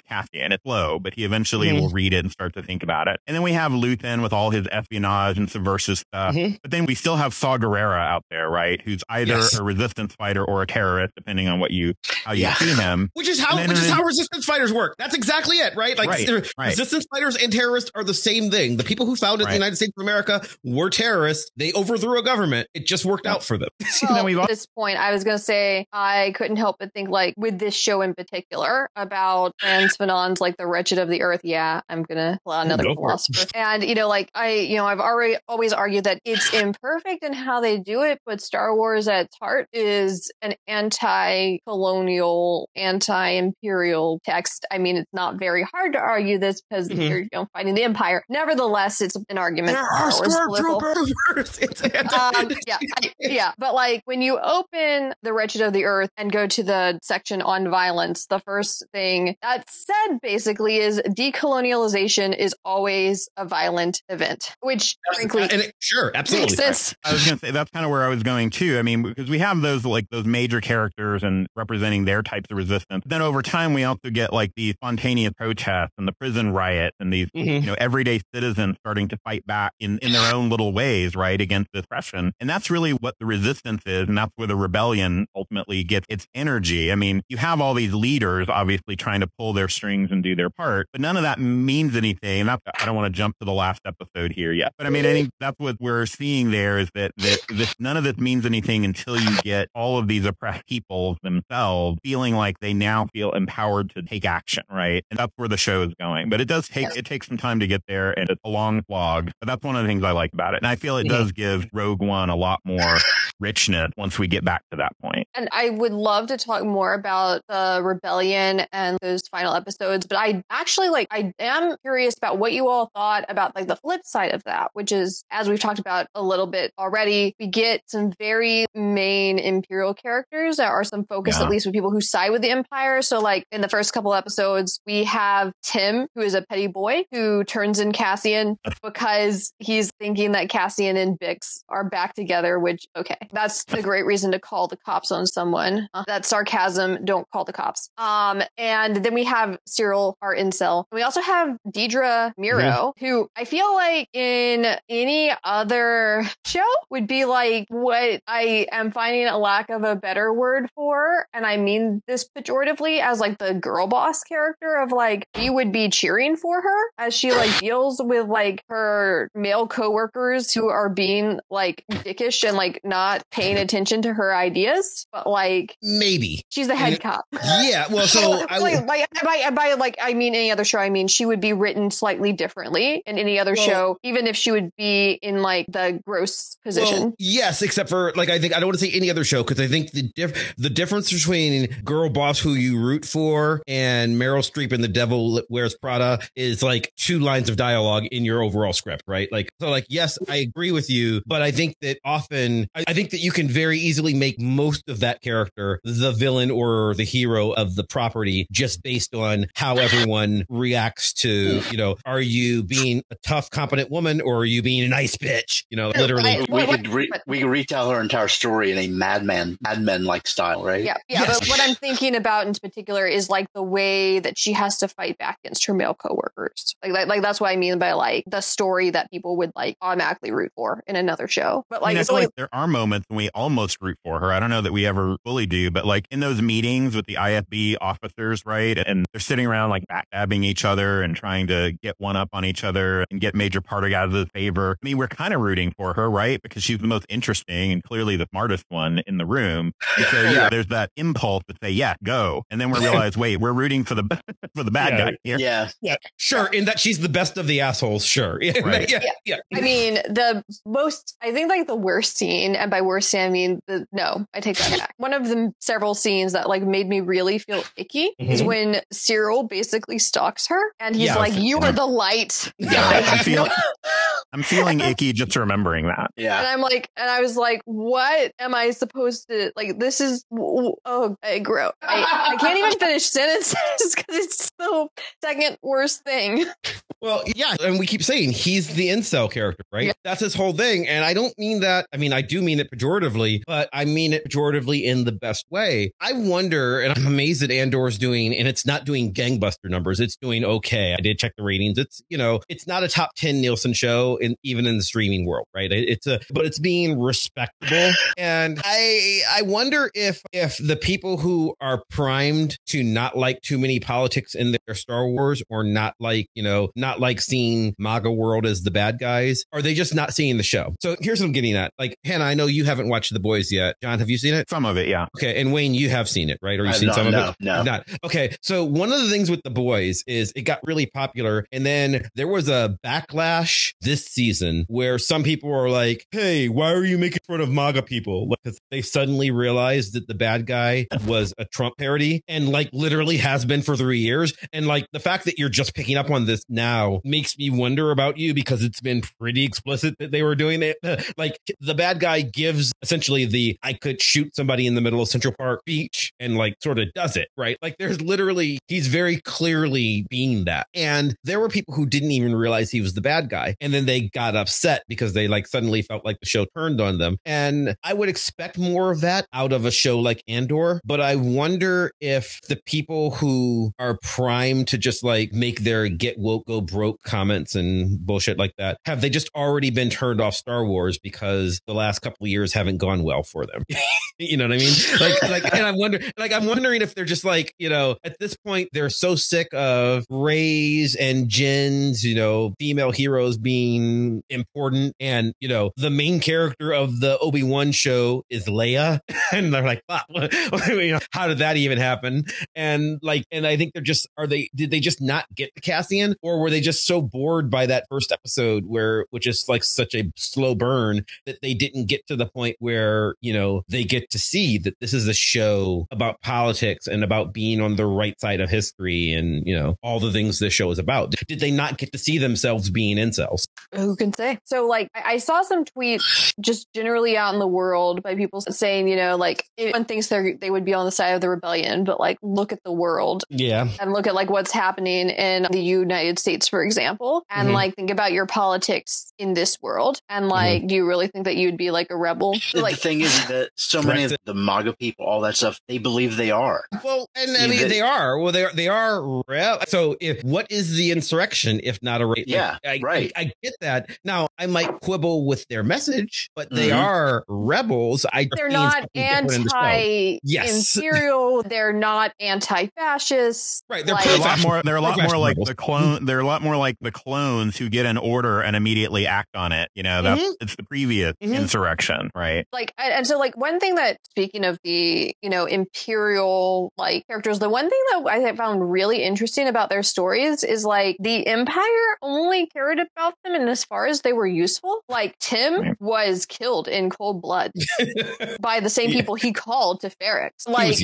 Cassian. It's low, but he eventually Mhm. will read it and start to think about it. And then we have Luthen with all his espionage and subversive stuff. Mhm. But then we still have Saw Gerrera out there, right? Who's either Yes. a resistance fighter or a terrorist, depending on what you how you Yeah. see him. Which is how then- which is how resistance fighters work. That's exactly it, right? Like Right, right. resistance fighters and terrorists are the same thing. The people who founded Right. the United States of America were terrorists. They overthrew a government. It just worked out for them. And then we've Well, at this point, I was going to say I couldn't help but think, like, with this show in particular about Fanon's, like, the wretched of the earth. Yeah, I'm pull out another Go philosopher. And, you know, like, I, you know, I've already always argued that it's imperfect in how they do it, but Star Wars at its heart is an anti colonial, anti imperial text. I mean, it's not very hard to argue this because Mhm. you're, you know, fighting the Empire. Nevertheless, it's an argument. for Star Wars It's anti- um, yeah, I- yeah. But like when you open the Wretched of the Earth and go to the section on violence, the first thing that's said basically is decolonialization is always a violent event, which frankly and it, sure, absolutely. makes sense. I was going to say that's kind of where I was going too. I mean, because we have those like those major characters and representing their types of resistance. Then over time, we also get like these spontaneous protests and the prison riots and these Mhm. you know everyday citizens starting to fight back in in their own little ways, right, against this oppression. And that's really what the resistance is, and that's where the rebellion ultimately gets its energy. I mean, you have all these leaders obviously trying to pull their strings and do their part, but none of that means anything. And that's, I don't want to jump to the last episode here yet, but I mean, I think that's what we're seeing there is that that this none of this means anything until you get all of these oppressed people themselves feeling like they now feel empowered to take action, right? And that's where the show is going. But it does take it takes some time to get there, and it's a long slog. But that's one of the things I like about it, and I feel it does give Rogue One a lot more richness once we get back to that point. And I would love to talk more about the rebellion and those final episodes, but I actually like I am curious about what you all thought about like the flip side of that, which is as we've talked about a little bit already, we get some very main imperial characters that are some focus Yeah. at least with people who side with the empire. So like in the first couple episodes, we have Tim, who is a petty boy who turns in Cassian because he's thinking that Cassian and Bix are back together, which okay, that's a great reason to call the cops on someone. Uh, that's sarcasm. Don't call the cops. Um, and then we have Syril, our incel. We also have Dedra Meero, who I feel like in any other show would be like what I am finding a lack of a better word for, and I mean this pejoratively as like the girl boss character of like you would be cheering for her as she like deals with like her male coworkers who are being like dickish and like not paying attention to her ideas, but like Maybe. she's the head cop. Yeah. Well, so I like, by, by, by, like, I mean, any other show, I mean, she would be written slightly differently in any other Well- show, even if she would be in like the gross position. Well, yes, except for like I think I don't want to say any other show because I think the diff- the difference between Girl Boss who you root for and Meryl Streep and The Devil Wears Prada is like two lines of dialogue in your overall script, right? Like so, like yes, I agree with you, but I think that often I, I think that you can very easily make most of that character the villain or the hero of the property just based on how everyone reacts to you know, are you being a tough, competent woman or are you being a nice bitch? You know, literally. I- we could re- we could retell her entire story in a madman madmen like style, right? yeah, yeah. Yes. But what I'm thinking about in particular is like the way that she has to fight back against her male coworkers. Like, like, like that's what I mean by like the story that people would like automatically root for in another show. But I, mean, like, I feel only, like there are moments moments when we almost root for her. I don't know that we ever fully do, but like in those meetings with the ISB officers, right? And they're sitting around like backstabbing each other and trying to get one up on each other and get Major Partagaz out of the favor. I mean, we're kind of rooting for her, right? Because she's the most interesting and clearly the smartest one in the room. And so yeah, there's that impulse to say, yeah, go. And then we realize, wait, we're rooting for the for the bad Yeah. guy here. Yeah. Yeah, uh, sure. In that she's the best of the assholes. Sure. Right. yeah, yeah. I mean, the most, I think like the worst scene, and by worst scene, I mean, the, no, I take that back. One of the several scenes that like made me really feel icky is Mhm. when Syril basically stalks her and he's Yeah. like, You are the light. Yeah. I'm feeling, I'm feeling icky just remembering that. Yeah, and I'm like, and I was like, what am I supposed to like? This is oh, I grow. I, I can't even finish sentences because it's the second worst thing. Well, yeah, and we keep saying he's the incel character, right? Yeah. That's his whole thing. And I don't mean that. I mean, I do mean it pejoratively, but I mean it pejoratively in the best way. I wonder, and I'm amazed that Andor's doing, and it's not doing gangbuster numbers. It's doing okay. I did check the ratings. It's you know, it's not a top ten Nielsen show, in even in the streaming world, right? It- It's a, but it's being respectable. And I, I wonder if if the people who are primed to not like too many politics in their Star Wars, or not like you know, not like seeing MAGA world as the bad guys, are they just not seeing the show? So here's what I'm getting at. Like Hannah, I know you haven't watched The Boys yet. John, have you seen it? Some of it, yeah. Okay, and Wayne, you have seen it, right? Or you've uh, seen not, some of it? no. Not. Okay, so one of the things with the boys is it got really popular, and then there was a backlash this season where some people were like, "Hey, why are you making fun of MAGA people?" Because they suddenly realized that the bad guy was a Trump parody, and like literally has been for three years. And like the fact that you're just picking up on this now makes me wonder about you because it's been pretty explicit that they were doing it. Like the bad guy gives essentially the I could shoot somebody in the middle of Central Park Beach and like sort of does it, right? Like there's literally, he's very clearly being that. And there were people who didn't even realize he was the bad guy. And then they got upset because they like suddenly felt like the show turned on them. And I would expect more of that out of a show like Andor. But I wonder if the people who are primed to just like make their get woke, go broke comments and bullshit like that, have they just already been turned off Star Wars because the last couple of years haven't gone well for them? you know what I mean? Like, like, and I'm wondering, like, I'm wondering if they're just like, you know, at this point, they're so sick of Reys and Jyns, you know, female heroes being important, and you know, the main character of the Obi Wan show is Leia, and they're like, wow, you know, how did that even happen? And like, and I think they're just, are they? Did they just not get the Cassian, or were they just so bored by that first episode where, which is like such a slow burn that they didn't get to the point where you know they get to see that this is a show about politics and about being on the right side of history and you know all the things this show is about did they not get to see themselves being incels Who can say? So, like, I I saw some tweets just generally out in the world by people saying, you know, like, one thinks they they would be on the side of the rebellion, but like, look at the world yeah and look at like what's happening in the United States, for example, and Mhm. like think about your politics in this world, and like, do you really think that you'd be like a rebel? The, Like, the thing is that so many of the MAGA people, all that stuff, they believe they are. well and i mean but- they are well they are they are re- so if what is the insurrection if not a rape Yeah, I, right. I, I get that now i might quibble with their message but they Mhm. are rebels i they're not something different in the show. anti Yes. imperial. They're not anti fascist. right they're Like- They're a lot more. They're a lot more like rebels. the clone. They're a lot more like the clones who get an order and immediately act on it. You know, that's Mhm. it's the previous Mhm. insurrection, right? like and so like one thing that speaking of the you know imperial like characters the one thing that i found really interesting about their stories is like the empire only cared about them and as far as they were useful like tim Right. was killed in cold blood by the same Yeah. people he called to Ferrix. Like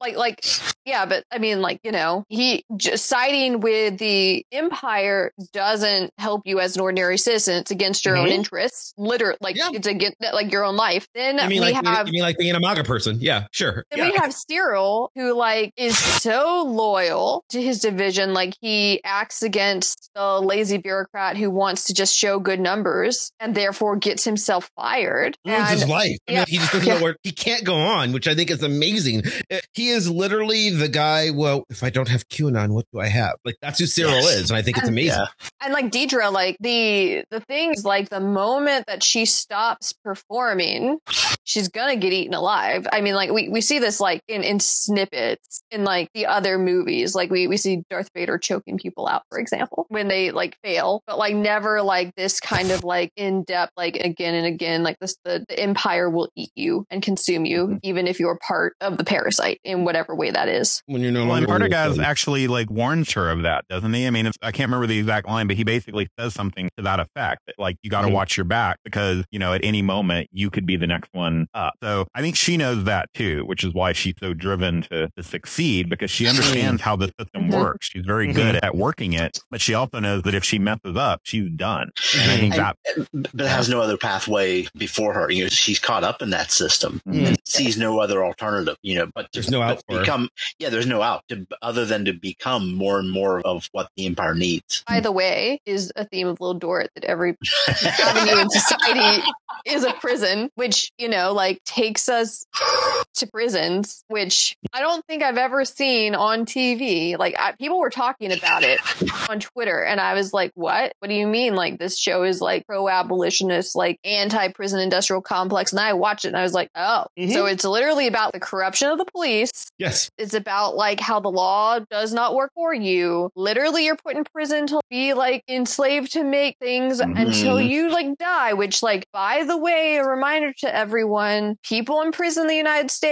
like like yeah but i mean like you know he just siding with the empire doesn't help you as an ordinary citizen it's against your own Mhm. interests literally like Yeah. it's against like your own life then You mean we like have you mean like being a MAGA person? Yeah, sure. then Yeah. we have Syril, who like is so loyal to his division. Like he acts against the lazy bureaucrat who wants to just show good numbers and therefore gets himself fired. ruins And- his life. I yeah. mean, he just doesn't Yeah. know where he can't go on, which I think is amazing. Uh, He is literally the guy. Well, if I don't have QAnon, what do I have? Like that's who Syril Yes. is, and I think it's amazing. Yeah. and like Dedra, like the the things like the moment that she stops performing, she's gonna get eaten alive. I mean, like we, we see this like in, in snippets in like the other movies. Like we, we see Darth Vader choking people out, for example, when they like fail, but like never like this kind of like in depth, like again and again, like this the, the empire will eat you and consume you, even if you're part of the parasite in whatever way that is. When you're no Well, and longer Partagaz actually like warns her of that, doesn't he? I mean, it's, I can't remember the exact line, but he basically says something to that effect that like you got to Mhm. watch your back because you know at any moment you could be the next one up. So I think she knows that too, which is why she's so driven to, to succeed because she understands how the system Mhm. works. She's very Mhm. good at working it, but she also knows that if she messes up, she's done. And I think that but has no other pathway before her. You know, she's caught up in that system Mhm. and sees no other alternative. You know, but to, There's no out but for her. become. Yeah, there's no out to, other than to become more and more of what the empire needs. By the way, is a theme of Little Dorrit that every avenue in society is a prison, which, you know, like takes us to prisons, which I don't think I've ever seen on TV. Like, I, people were talking about it on Twitter, and I was like, what? What do you mean? Like, this show is like pro abolitionist, like anti prison industrial complex. And I watched it and I was like, oh. Mhm. So it's literally about the corruption of the police. yes, It's about like how the law does not work for you. Literally, you're put in prison to be like enslaved to make things Mhm. until you like die. Which, like, by the way, a reminder to everyone: people in prison in the United States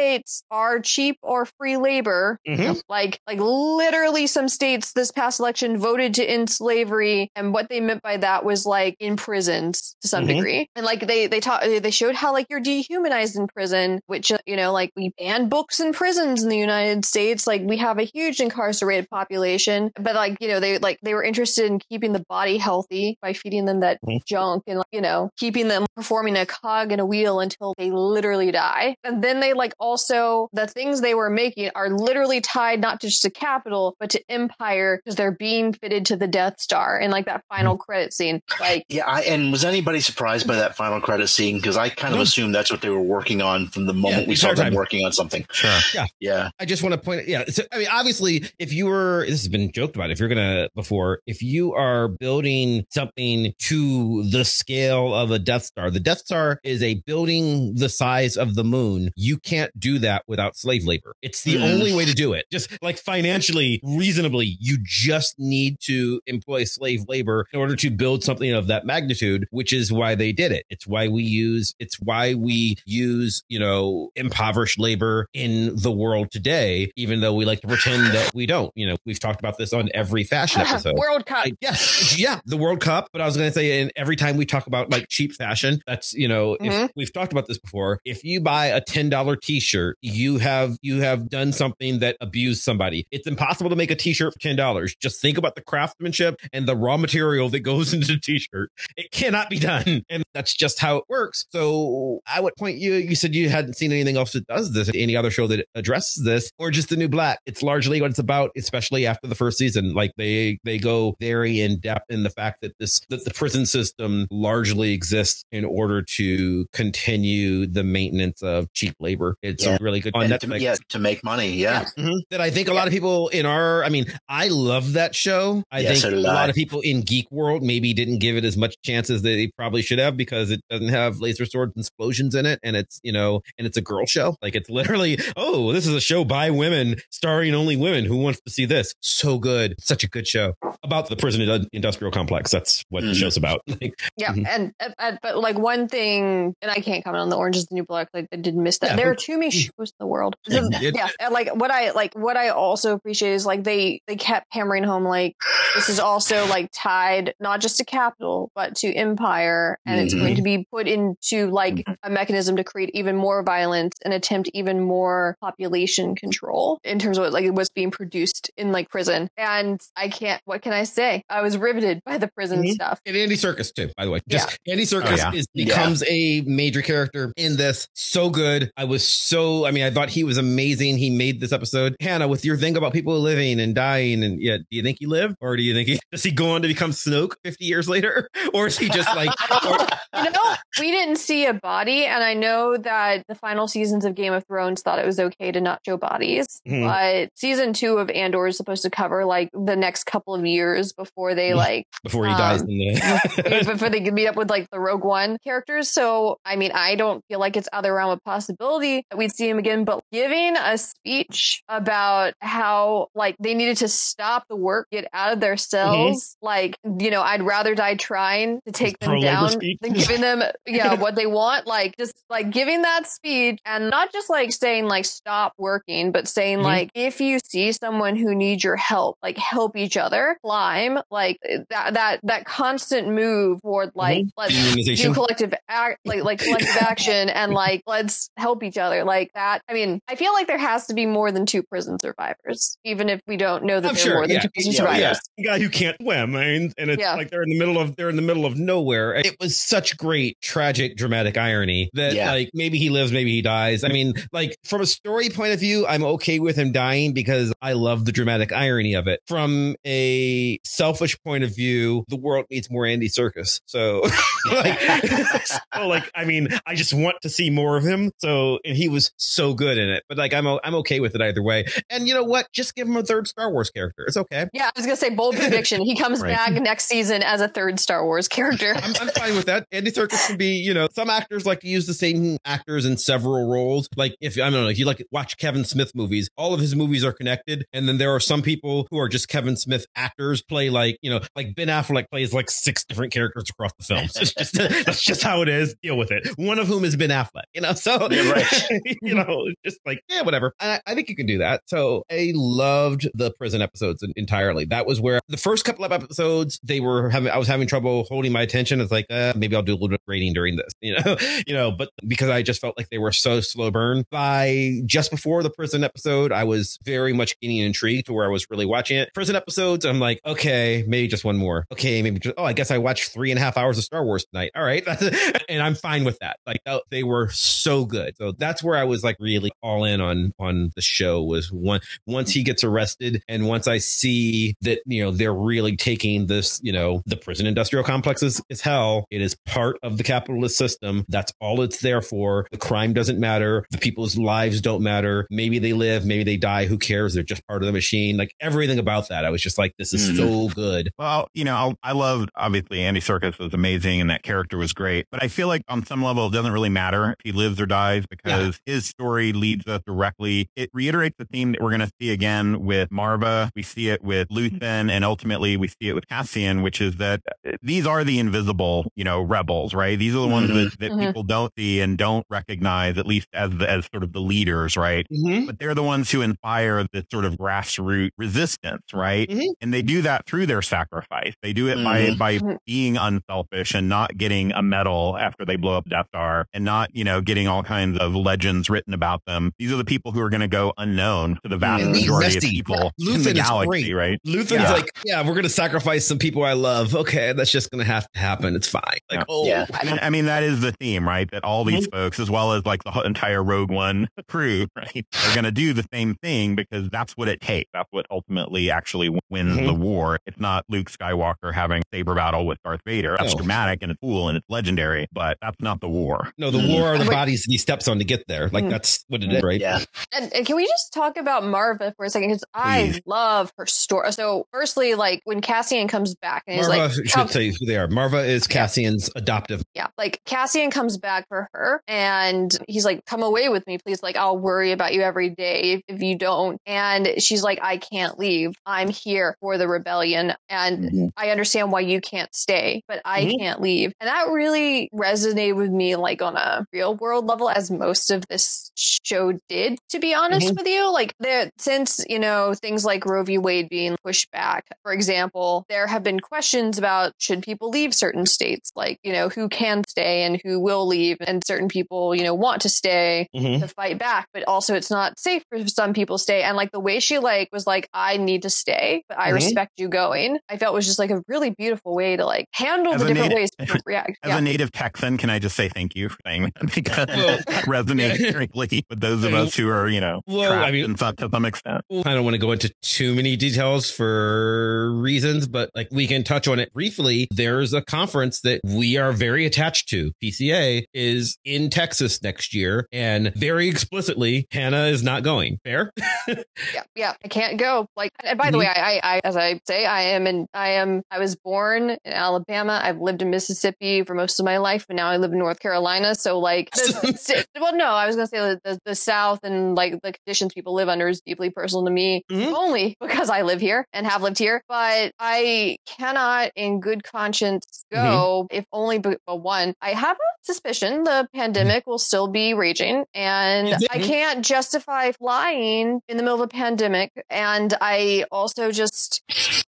are cheap or free labor. Mhm. Like, like literally, some states this past election voted to end slavery, and what they meant by that was like imprisoned to some Mhm. degree. And like they they taught they showed how like you're dehumanized in prison, which you know like we ban books in prisons in the United States. Like we have a huge incarcerated population, but like you know they like they were interested in keeping the body healthy by feeding them that Mhm. junk and you know keeping them performing a cog in a wheel until they literally die. And then they like also the things they were making are literally tied not just to capital but to empire because they're being fitted to the Death Star and like that hmm. final credit scene. Like Yeah, I, and was anybody surprised by that final credit scene? Because I kind of No. assumed that's what they were working on from the moment Yeah, we saw them time. working on something. sure. Yeah. Yeah, I just want to point. Yeah, so, I mean, obviously, if you were, this has been joked about. If you're gonna before, if you are building something to the scale of a Death Star, the Death Star is a building the size of the moon. You can't do that without slave labor. It's the Mm. only way to do it. Just like financially, reasonably, you just need to employ slave labor in order to build something of that magnitude, which is why they did it. It's why we use. It's why we use you know impoverished labor in the world today, even though we like to pretend that we don't. You know, we've talked about this on every fashion episode. World Cup. I, yes, yeah, the World Cup. But I was going to say, and every time we talk about like cheap fashion, that's you know, if Mhm. we've talked about this before. If you buy a ten dollar t shirt, you have you have done something that abused somebody. It's impossible to make a t shirt for ten dollars. Just think about the craftsmanship and the raw material that goes into the t shirt. It cannot be done, and that's just how it works. So I would point you. You said you hadn't seen anything else that does this, any other show that addresses this, or just the new Black. It's largely what it's about, especially after the first season. Like they they go very in depth in the fact that this that the prison system largely exists in order to continue the maintenance of cheap labor. It's Yeah. really good on and to, yeah, to make money. Yeah, Mhm. That I think a lot of people in our, I mean, I love that show. I Yeah, think a lot of people in geek world maybe didn't give it as much chance as they probably should have because it doesn't have laser swords and explosions in it, and it's you know, and it's a girl show. Like it's literally, oh, this is a show by women, starring only women. Who wants to see this? So good, such a good show about the prison industrial complex. That's what the Mhm. show's about. Like, Yeah, Mhm. and uh, uh, but like one thing, and I can't comment on the Orange is the New Black. Like I didn't miss that. Yeah, there are but- too many shows in the world. So, yeah, like what I like, what I also appreciate is like they they kept hammering home like this is also like tied not just to capital but to empire, and it's Mhm. going to be put into like a mechanism to create even more violence and attempt even more population control in terms of like what's being produced in like prison. And I can't. What can I say? I was riveted by the prison Mhm. stuff. And Andy Serkis too, by the way. Just Andy Serkis Oh, yeah. is Yeah. becomes a major character in this. So good. I was so, I mean, I thought he was amazing. He made this episode. Hannah, with your thing about people living and dying, and yeah, do you think he lived? Or do you think he, does he go on to become Snoke 50 years later? Or is he just like, or, you know, we didn't see a body, and I know that the final seasons of Game of Thrones thought it was okay to not show bodies, Mhm. but season two of Andor is supposed to cover like the next couple of years before they like before he Um, dies in the. before they can meet up with like the Rogue One characters. So, I mean, I don't feel like it's out of the realm of possibility that we'd see him again, but giving a speech about how like they needed to stop the work, get out of their mm-hmm. cells, like, you know, I'd rather die trying to take them down speech. than giving them, yeah, what they want. Like, just like giving that speech and not just like saying like stop working, but saying Mhm. like if you see someone who needs your help, like help each other climb, like eh, that that that constant move toward mm-hmm. like let's do collective act like like collective action and like let's help each other like that. I mean, I feel like there has to be more than two prison survivors, even if we don't know that I'm there sure, are more than two prison Yeah, survivors. yeah. The guy who can't swim, I mean, and it's Yeah. like they're in the middle of they're in the middle of nowhere. It was such great, tragic, dramatic irony that Yeah. like maybe he lives, maybe he dies. I mean, like from a story point of view, I'm okay with him dying because I love the dramatic irony of it. From a selfish point of view, the world needs more Andy Serkis. So like so like I mean, I just want to see more of him. So, and he was so good in it. But like, I'm o- I'm okay with it either way. And you know what? Just give him a third Star Wars character. It's okay. Yeah, I was gonna say bold prediction. He comes Right. back next season as a third Star Wars character. I'm, I'm fine with that. Andy Serkis can be, you know, some actors like to use the same actors in several roles. Like if I don't know, if you like watch Kevin Smith movies, all of his movies are connected. And then there are some people who are just Kevin Smith actors play like, you know, like Ben Affleck plays like six different characters across the films. It's just that's just how it is. Deal with it. One of whom is Ben Affleck. You know, so Yeah, right. you know, just like yeah, whatever. I, I think you can do that. So I loved the prison episodes entirely. That was where the first couple of episodes they were having. I was having trouble holding my attention. It's like uh, maybe I'll do a little bit of rating during this, you know, you know. But because I just felt like they were so slow burn. By just before the prison episode, I was very much getting intrigued to where I was really watching it. Prison episodes, I'm like, okay, maybe just one more. Okay, maybe just, oh, I guess I watched three and a half hours of Star Wars tonight. All right, and I'm fine with that. Like oh, they were so good. So that's where I was like really all in on on the show was one once he gets arrested and once I see that you know they're really taking this you know the prison industrial complex is, is hell. It is part of the capitalist system. That's all it's there for. The crime doesn't matter. The people's lives don't matter. Maybe they live, maybe they die. Who cares? They're just part of the machine. Like everything about that, I was just like, this is Mhm. so good. Well, you know, I'll, I loved obviously Andy Serkis was amazing and that character was great, but I feel like on some level it doesn't really matter if he lives or dies because his story leads us directly. It reiterates the theme that we're going to see again with Marva. We see it with Luthen and ultimately we see it with Cassian, which is that uh, these are the invisible, you know, rebels, right? These are the ones Mhm. that, that Mhm. people don't see and don't recognize, at least as the, as sort of the leaders, right? but they're the ones who inspire this sort of grassroots resistance, right? Mhm. And they do that through their sacrifice. They do it by Mhm. by Mhm. being unselfish and not getting a medal after they blow up Death Star and not, you know, getting all kinds of legends written about them. These are the people who are going to go unknown to the vast And Lee majority of Resty. people in the is galaxy, great. right? Luthen's Yeah. like, yeah, we're gonna sacrifice some people I love. Okay, that's just gonna have to happen. It's fine. Like, Yeah. oh, Yeah. I mean, I mean, that is the theme, right? That all these folks, as well as like the entire Rogue One crew, right, are going to do the same thing because that's what it takes. That's what ultimately actually wins Mhm. the war. It's not Luke Skywalker having saber battle with Darth Vader. That's No. dramatic and it's cool and it's legendary, but that's not the war. No, the Mhm. war are the Wait. bodies that he steps on to get there. Like Mm. that's what it is, right? Yeah. And, and can we just talk about Marva for a second? Because I love her story. So, firstly, like when Cassian comes back and he's Marva like, should "Come- tell you who they are. Marva is Cassian's adoptive. yeah, like Cassian comes back for her and he's like, come away with me, please. Like, I'll worry about you every day if, if you don't. And she's like, I can't leave. I'm here for the rebellion. And Mhm. I understand why you can't stay, but I Mhm. can't leave. And that really resonated with me, like on a real world level, as most of this show did, to be honest Mhm. with you. Like, there, since, you know, things like Roe v. Wade being pushed back, for example, there have been questions about should people leave certain states? Like, you know, who can stay and who will leave? And certain people, you know, want to stay Mhm. to fight back, but also it's not safe for some people to stay. And like the way she like was like, I need to stay, but I Mhm. respect you going. I felt was just like a really beautiful way to like handle As the different native- ways people react. As Yeah. a native Texan, can I just say thank you for saying that because Well, that resonated frankly, with those of us who are, you know, Well, trapped I mean- in some, to some extent. I don't want to go into too many details for reasons, but like we can touch on it briefly. There's a conference that we are very attached to. PCA is in Texas next year, and very explicitly, Hannah is not going. Fair? yeah, yeah, I can't go. Like, and by the way, I, I, I, as I say, I am in, I am, I was born in Alabama. I've lived in Mississippi for most of my life, and now I live in North Carolina. So, like, the, well, no, I was gonna say the, the, the South and like the conditions people live under is deeply personal to me, Mhm. only because I live here and have lived here. But I cannot, in good conscience, go if only but but one. I have a suspicion the pandemic will still be raging, and I can't justify flying in the middle of a pandemic. And I also just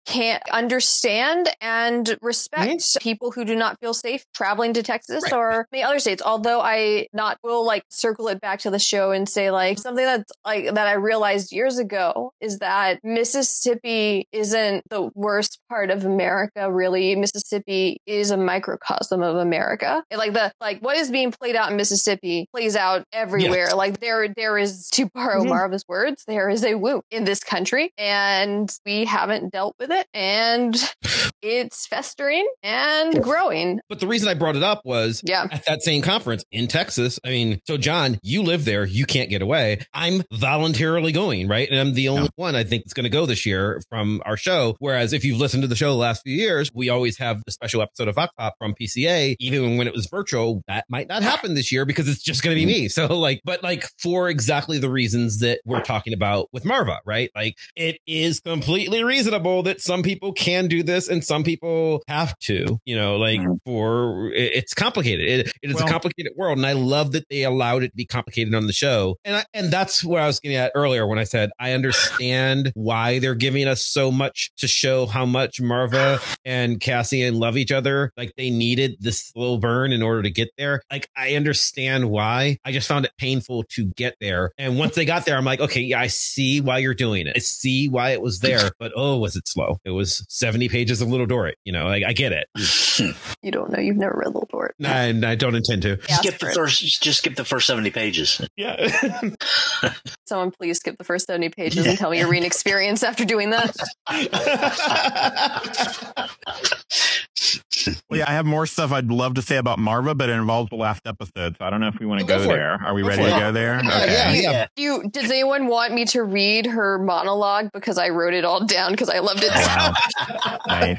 can't understand and respect people who do not feel safe traveling to Texas Right. or many other states. Although I not will like circle it back to the show and say like something that's like that I realized years ago is that Mississippi isn't the worst part of America. Really, Mississippi is a microcosm of America. And, like the like what is being played out in Mississippi plays out everywhere. Yes. Like there there is to borrow Mhm. Marva's words, there is a wound in this country, and we haven't dealt with it, and it's festering and growing. But the reason I brought it up was Yeah. at that same conference in Texas. I mean, so John, you live there, you can't get away. I'm voluntarily going, right? And I'm the only one I think that's going to go this year from our show. Whereas if you've listened to the show the last few years, we always have the special episode of Vox Pop from PCA, even when it was virtual. That might not happen this year because it's just going to be me. So like, but like for exactly the reasons that we're talking about with Marva, right? Like it is completely reasonable that some people can do this and some people have to, you know, like Mhm. for it's complicated. It, it is Well- a complicated world. And I love that they allowed it to be complicated on the show. And I, and that's what I was getting at earlier when I said, I understand why they're giving us so much to show how much Marva and Cassian love each other. Like they needed this slow burn in order to get there. Like I understand why. I just found it painful to get there. And once they got there, I'm like, okay, yeah, I see why you're doing it. I see why it was there. But oh, was it slow? It was 70 pages of Little Dorrit. You know, I, I get it. You don't know. You've never read Little Dorrit. And I don't intend to. Yeah, skip the first. Just skip the first seventy pages. Yeah. Someone please skip the first 70 pages and tell me your reading experience after doing that. Well, yeah, I have more stuff I'd love to say about Marva, but it involves the last episode, so I don't know if we want to oh, Go go, for it. there. Are we Go ready to it. go there? Yeah, okay. yeah, yeah. yeah. Do you, does anyone want me to read her monologue because I wrote it all down because I loved it? Wow. nice.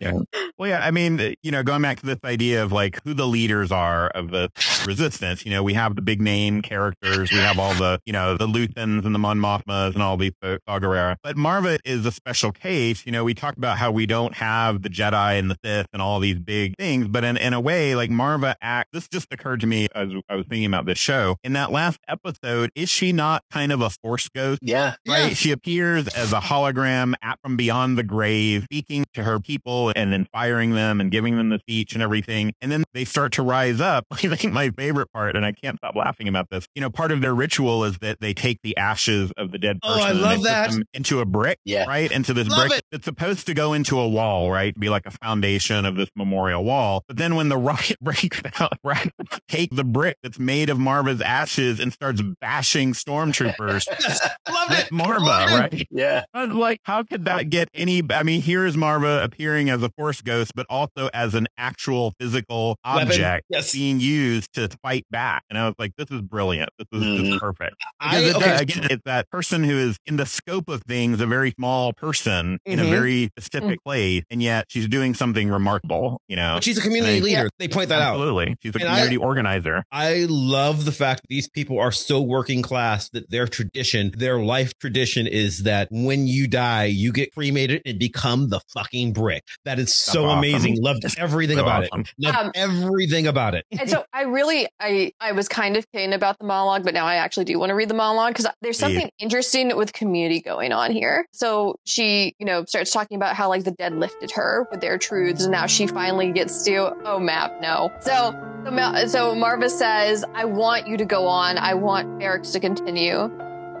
Yeah. Well, yeah. I mean, eh, you know, going back to this idea of like who the leaders are of the resistance. You know, we have the big name characters. We have all the, you know, the Luthens and the Mon Mothmas and all these folks, Saw Gerrera. But Marva is a special case. You know, we talked about how we don't have the Jedi and the Sith and all these big things, but in, in a way, like Marva act. This just occurred to me as I was thinking about this show. In that last episode, is she not kind of a Force ghost? Yeah, right? Yeah. She appears as a hologram at from beyond the grave, speaking to her people and then firing them and giving them the speech and everything. And then they start to rise up. I think my favorite part, and I can't stop laughing about this. You know, part of their ritual is that they take the ashes of the dead Oh, person I and love that. them into a brick, Yeah. right? Into this Love brick it. that's supposed to go into a wall, right? Be like a foundation of this memorial wall. But then when the rocket breaks out, right, take the brick that's made of Marva's ashes and starts bashing stormtroopers Love it. Marva, Love it. right? yeah. I was like, how could that get any? I mean, here is Marva appearing as a force ghost, but also as an actual physical Weapon. object Yes. being used to fight back. And I was like, this is brilliant. This is just perfect. I, Because it okay. does- again, it's that person who is in the scope of things, a very small person in a Mhm. very specific place, and yet she's doing something remarkable. You know, But she's a community And I- leader. They point that out. absolutely, she's a And I- community organizer. I love the fact that these people are so working class that their tradition, their life tradition is that when you die, you get cremated and become the fucking brick. That is so awesome. amazing. Loved everything So about awesome. it. Loved Um, everything about it. and so I really, I, I was kind of kidding about the monologue, but now I actually do want to read the monologue because there's Please. something interesting with community going on here. So she, you know, starts talking about how like the dead lifted her with their truths, and now she finally gets to, oh, map, no. So, so, Ma- so Marva says, I want you to go on. I want Ferrix to continue.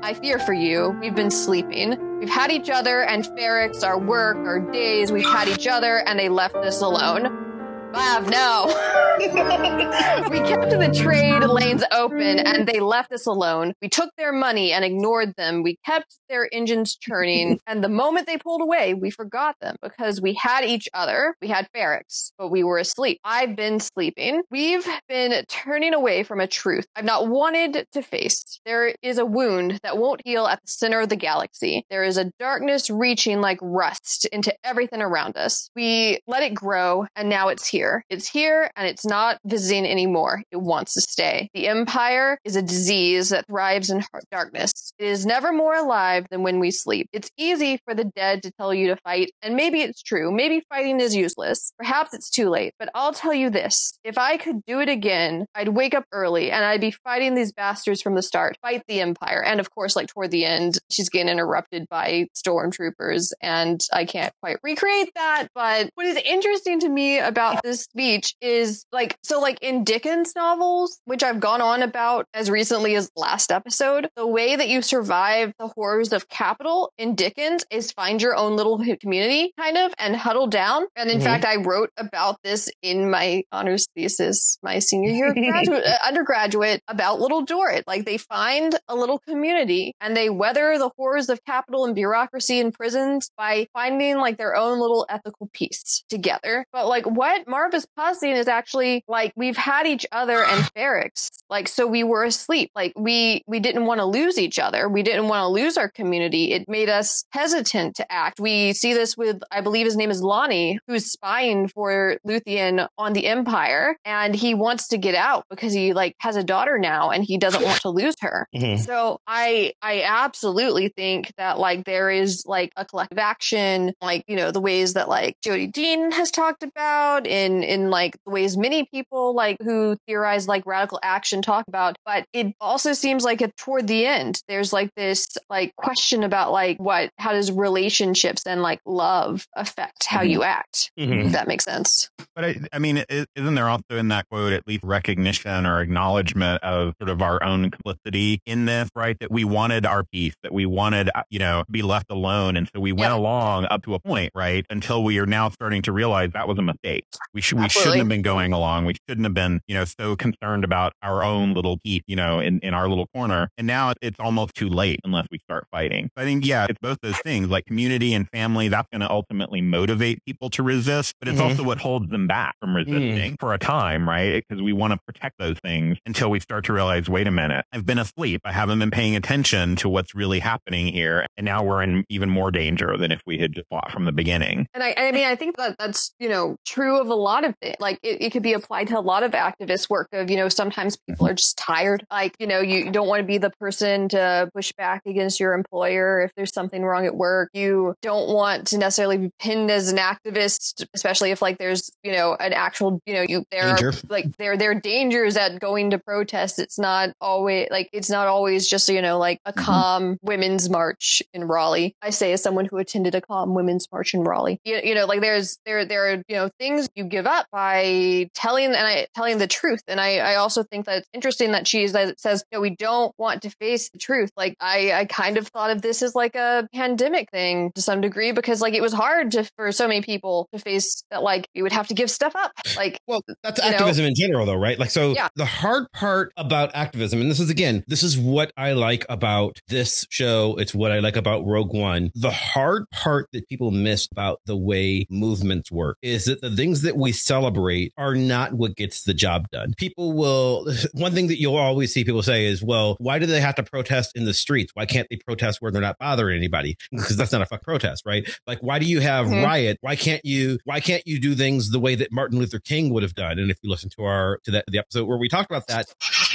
I fear for you. We've been sleeping. We've had each other and Ferrix, our work, our days. We've had each other and they left us alone. No. we kept the trade lanes open and they left us alone. We took their money and ignored them. We kept their engines churning. and the moment they pulled away, we forgot them because we had each other. We had Ferrix, but we were asleep. I've been sleeping. We've been turning away from a truth I've not wanted to face. There is a wound that won't heal at the center of the galaxy. There is a darkness reaching like rust into everything around us. We let it grow and now it's here. It's here and it's not visiting anymore. It wants to stay. The Empire is a disease that thrives in darkness. It is never more alive than when we sleep. It's easy for the dead to tell you to fight, and maybe it's true. Maybe fighting is useless. Perhaps it's too late. But I'll tell you this if I could do it again, I'd wake up early and I'd be fighting these bastards from the start, fight the Empire. And of course, like toward the end, she's getting interrupted by stormtroopers, and I can't quite recreate that. But what is interesting to me about this speech is like, so like in Dickens novels, which I've gone on about as recently as last episode, the way that you survive the horrors of capital in Dickens is find your own little community kind of and huddle down. And in mm-hmm. fact, I wrote about this in my honors thesis, my senior year graduate, uh, undergraduate about Little Dorrit. Like they find a little community and they weather the horrors of capital and bureaucracy and prisons by finding like their own little ethical peace together. But like what Marv is positing is actually like we've had each other and Ferrix. Like so we were asleep. Like we we didn't want to lose each other. We didn't want to lose our community. It made us hesitant to act. We see this with I believe his name is Lonni, who's spying for Luthen on the Empire, and he wants to get out because he like has a daughter now and he doesn't want to lose her. Mm-hmm. So I I absolutely think that like there is like a collective action, like you know the ways that like Jodi Dean has talked about in in in like the ways many people like who theorize like radical action talk about. But it also seems like it, toward the end there's like this like question about like what how does relationships and like love affect how mm-hmm. you act. Mm-hmm. If that makes sense. But I, I mean, isn't there also in that quote at least recognition or acknowledgement of sort of our own complicity in this, right? That we wanted our peace, that we wanted, uh, you know, be left alone. And so we went along up to a point, right? Until we are now starting to realize that was a mistake. We should, we shouldn't have been going along. We shouldn't have been, you know, so concerned about our own little peace, you know, in, in our little corner. And now it's almost too late unless we start fighting. I think, yeah, it's both those things like community and family. That's going to ultimately motivate people to resist, but it's mm-hmm. also what holds them back from resisting mm. for a time, right? Because we want to protect those things until we start to realize, wait a minute, I've been asleep. I haven't been paying attention to what's really happening here. And now we're in even more danger than if we had just fought from the beginning. And I, I mean, I think that that's, you know, true of a lot of it. Like it, it could be applied to a lot of activist work of, you know, sometimes people are just tired. Like, you know, you don't want to be the person to push back against your employer if there's something wrong at work. You don't want to necessarily be pinned as an activist, especially if like there's, you know, an actual, you know, you there Danger. are like there there are dangers at going to protest. It's not always like it's not always just you know like a mm-hmm. calm women's march in Raleigh. I say as someone who attended a calm women's march in Raleigh. You, you know like there's there there are you know things you give up by telling and I telling the truth. And I I also think that it's interesting that she that says you know, we don't want to face the truth. Like I I kind of thought of this as like a pandemic thing to some degree because like it was hard to, for so many people to face that like you would have to give stuff up. Like well that's activism know? in general though, right? Like so yeah. the hard part about activism, and this is again, this is what I like about this show. It's what I like about Rogue One. The hard part that people miss about the way movements work is that the things that we celebrate are not what gets the job done. People will, one thing that you'll always see people say is, well, why do they have to protest in the streets? Why can't they protest where they're not bothering anybody? Because that's not a fuck protest, right? Like, why do you have mm-hmm. riot? Why can't you, why can't you do things the way that Martin Luther King would have done? And if you listen to our, to that, the episode where we talked about that,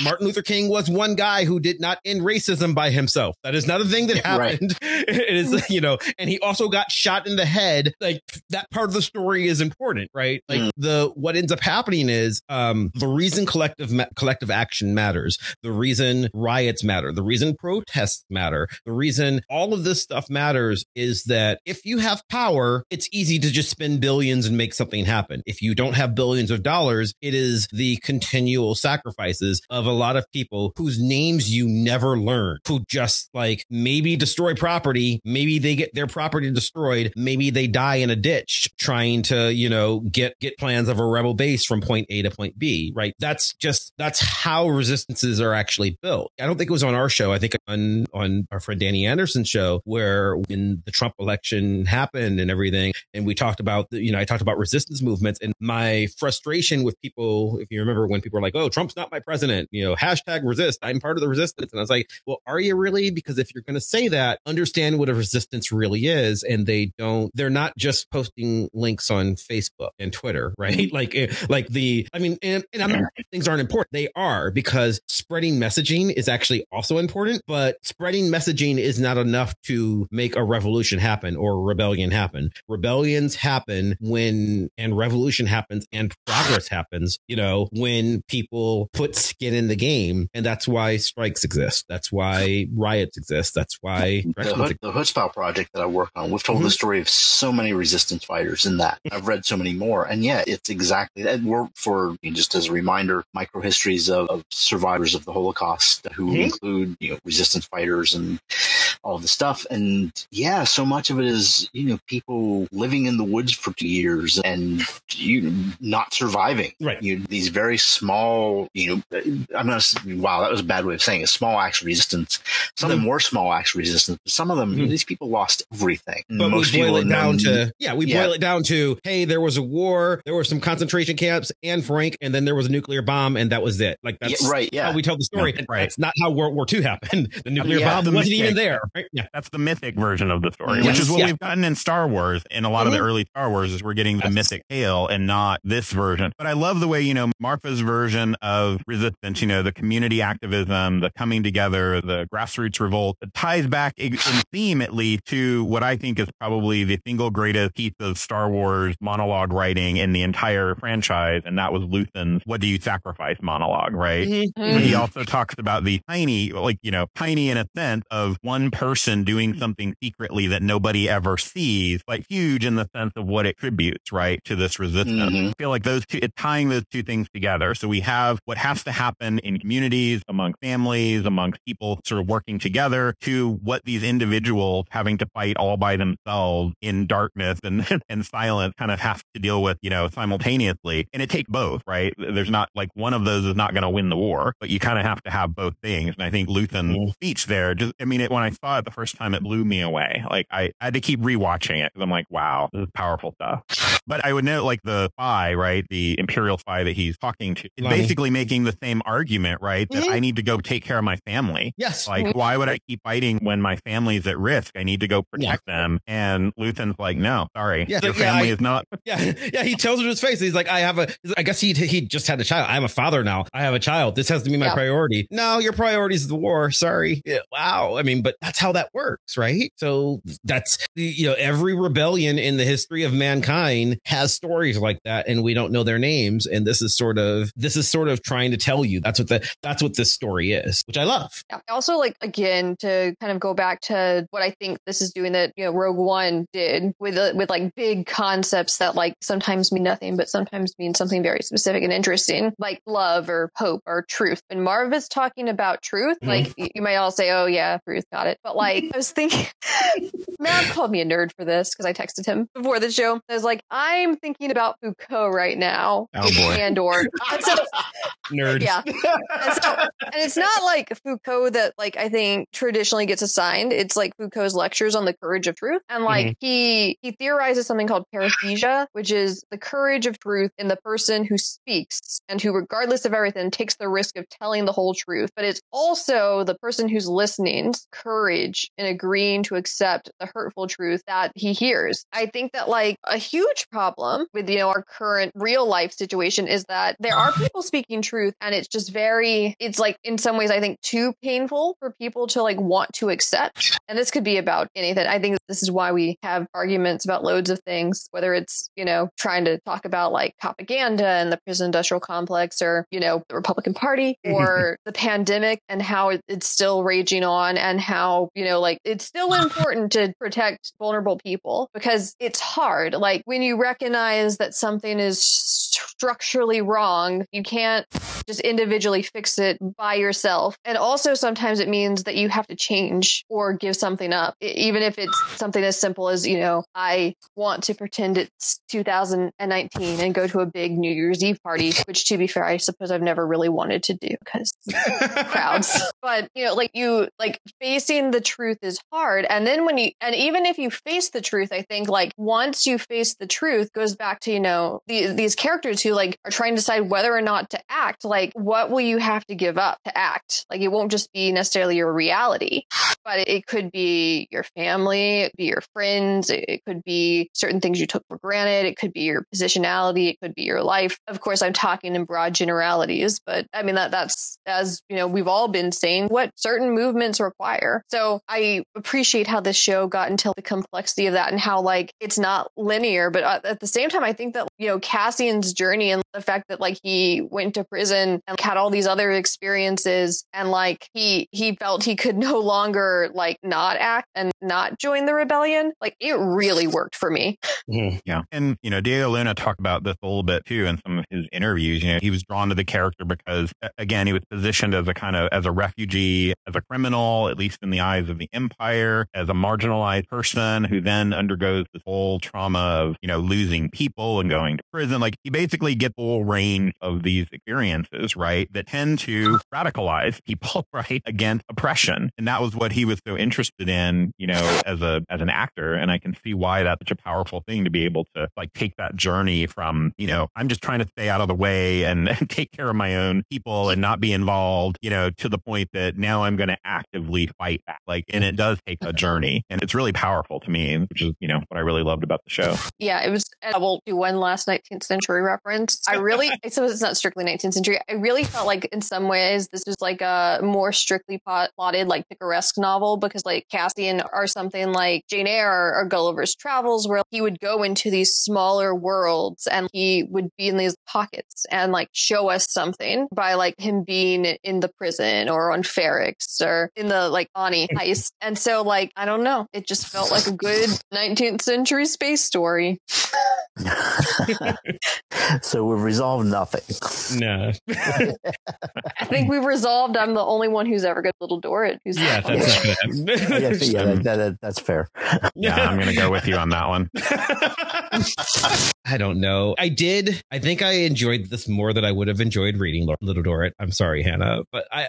Martin Luther King was one guy who did not end racism by himself. That is not a thing that happened. Right. It is, you know, and he also got shot in the head. Like that part of the story is important, right? Like mm. the what ends up happening is um the reason collective ma- collective action matters, the reason riots matter, the reason protests matter, the reason all of this stuff matters is that if you have power, it's easy to just spend billions and make something happen. If you don't have billions of dollars, it is the continual sacrifices of a lot of people whose names you never learn, who just like maybe destroy property, maybe they get their property destroyed, maybe they die in a ditch trying to, you know, get get plans of a rebel base from point A to point B, right? That's just that's how resistances are actually built. I don't think it was on our show. I think on on our friend Danny Anderson's show where when the Trump election happened and everything, and we talked about you know I talked about resistance movements and my frustration with people. If you remember when people were like, "Oh, Trump's not my president," you know, hashtag resist. I'm part of the resistance, and I was like, "Well, are you really? Because if you're going to say that, understand what a resistance really is." And they don't. They're not just posting links on Facebook and Twitter, right? Like eh, like the. I mean, and, and I'm not things aren't important. They are because spreading messaging is actually also important, but spreading messaging is not enough to make a revolution happen or rebellion happen. Rebellions happen when, and revolution happens and progress happens, you know, when people put skin in the game. And that's why strikes exist. That's why riots exist. That's why the, Hood, the project that I work on, we've told mm-hmm. the story of so many resistance fighters in that. I've read so many more. And yeah, it's exactly that. We're for just as a reminder, microhistories of, of survivors of the Holocaust who mm-hmm. include, you know, resistance fighters and all the stuff. And yeah, so much of it is, you know, people living in the woods for two years and you not surviving. Right. You these very small, you know, I'm not, wow, that was a bad way of saying it. Small acts of resistance. Some mm-hmm. of them were small acts of resistance, but some of them, mm-hmm. these people lost everything. But Most we boil it down to, yeah, we yeah. boil it down to, hey, there was a war, there were some concentration camps and Frank, and then there was a nuclear bomb, and that was it. Like that's yeah, right. Yeah. how we tell the story. Yeah, right. That's not how World War II happened. The nuclear yeah, bomb wasn't even there. Right? Yeah. That's the mythic version of the story, yes, which is what we've gotten in Star Wars. In a lot mm-hmm. of the mm-hmm. early Star Wars, is we're getting the yes. mythic tale and not this version. But I love the way you know Marva's version of resistance. You know, the community activism, the coming together, the grassroots revolt. It ties back in theme at least to what I think is probably the single greatest piece of Star Wars monologue writing in the entire franchise, and that was Luthen's "What Do You Sacrifice" monologue. Right. Mm-hmm. But he also talks about the tiny, like you know, tiny in a sense of one person doing something secretly that nobody ever sees, but huge in the sense of what it tributes, right, to this resistance. Mm-hmm. I feel like those two, tying those two things together. So we have what has to happen in communities, among families, amongst people sort of working together to what these individuals having to fight all by themselves in darkness and, and silence kind of have to deal with, you know, simultaneously. And it takes both, right? There's not like one of those is not going to win the war, but you kind of have to have both things. And I think Luthen's mm-hmm. speech there, just, I mean, it, when I saw it the first time, it blew me away. Like I, I had to keep rewatching it because I'm like, wow, this is powerful stuff. But I would note like the spy, right? The Imperial spy that he's talking to is basically making the same argument, right? That mm-hmm. I need to go take care of my family. Yes. Like, mm-hmm. why would I keep fighting when my family's at risk? I need to go protect yeah. them. And Luthen's like, no, sorry. Yeah, Your family I, is not. Yeah. Yeah. He tells her to his face. He's like, I have a, I guess he, he just had a child. I'm a father now. I have a child. This has to be my yeah. priority. No, your priority is the war. Sorry. Yeah, wow. I mean, but that's how that works, right? So that's, you know, every rebellion in the history of mankind has stories like that and we don't know their names. And this is sort of, this is sort of trying to tell you that's what the, that's what this story is, which I love. Yeah. Also like, again, to kind of go back to what I think this is doing that, you know, Rogue One did with, uh, with like big concepts that like sometimes mean nothing, but sometimes mean something very specific and interesting, like love or hope or truth. And Marva is talking about truth. Mm-hmm. Like you might all say, oh yeah, truth, got it. But like, I was thinking, Matt called me a nerd for this because I texted him before the show. I was like, I'm thinking about Foucault right now. Oh boy. And or so, nerd. Yeah. And, so, and it's not like Foucault that like I think traditionally gets assigned. It's like Foucault's lectures on the courage of truth. And like mm-hmm. he he theorizes something called parrhesia, which is the courage of truth in the person who speaks and who, regardless of everything, takes the risk of telling the whole truth. But it's also the person who's listening's courage in agreeing to accept the hurtful truth that he hears. I think that like a huge problem with, you know, our current real life situation is that there are people speaking truth and it's just very, it's like in some ways, I think too painful for people to like want to accept. And this could be about anything. I think this is why we have arguments about loads of things, whether it's, you know, trying to talk about like propaganda and the prison industrial complex or, you know, the Republican Party or the pandemic and how it's still raging on and how, you know, like it's still important to protect vulnerable people because it's hard. Like when you recognize that something is structurally wrong. You can't just individually fix it by yourself. And also sometimes it means that you have to change or give something up, even if it's something as simple as, you know, I want to pretend it's 2019 and go to a big New Year's Eve party, which to be fair, I suppose I've never really wanted to do because crowds. But you know, like you like facing the truth is hard. And then when you and even if you face the truth, I think like once you face the truth goes back to, you know, the, these characters who like are trying to decide whether or not to act, like what will you have to give up to act? Like it won't just be necessarily your reality, but it, could be your family, it be your friends, it, could be certain things you took for granted, it could be your positionality, it could be your life. Of course, I'm talking in broad generalities, but I mean that that's as you know, we've all been saying what certain movements require. So I appreciate how this show got into the complexity of that and how like it's not linear, but at- at the same time, I think that you know Cassian's journey and the fact that like he went to prison and had all these other experiences and like he he felt he could no longer like not act and not join the rebellion, like it really worked for me. Mm-hmm. Yeah. And, you know, Diego Luna talked about this a little bit too in some of his interviews. You know, he was drawn to the character because, again, he was positioned as a kind of, as a refugee, as a criminal, at least in the eyes of the empire, as a marginalized person who then undergoes this whole trauma of, you know, losing people and going to prison. Like he basically get the whole range of these experiences, right? That tend to radicalize people, right? Against oppression. And that was what he was so interested in, you know, as a, as an actor. And I can see why that's such a powerful thing to be able to like take that journey from, you know, I'm just trying to stay out of the way and, take care of my own people and not be involved, you know, to the point that now I'm going to actively fight back. Like, and it does take a journey and it's really powerful to me, which is, you know, what I really loved about the show. Yeah, it was. I will do one last 19th century reference. I really, I suppose it's not strictly 19th century. I really felt like in some ways this was like a more strictly plot, plotted, like picaresque novel because like Cassian or something like Jane Eyre or, or Gulliver's Travels, where he would go into these smaller worlds and he would be in these pockets and like show us something by like him being in the prison or on Ferrix or in the like Aldhani heist. And so like, I don't know, it just felt like a good 19th century space story. so we've resolved nothing. No. I think we've resolved I'm the only one who's ever got Little Dorrit. Who's yeah, that's not gonna happen. I guess, yeah, that, that, that's fair. Yeah. I'm going to go with you on that one. I don't know. I did. I think I enjoyed this more than I would have enjoyed reading Little Dorrit. I'm sorry, Hannah, but I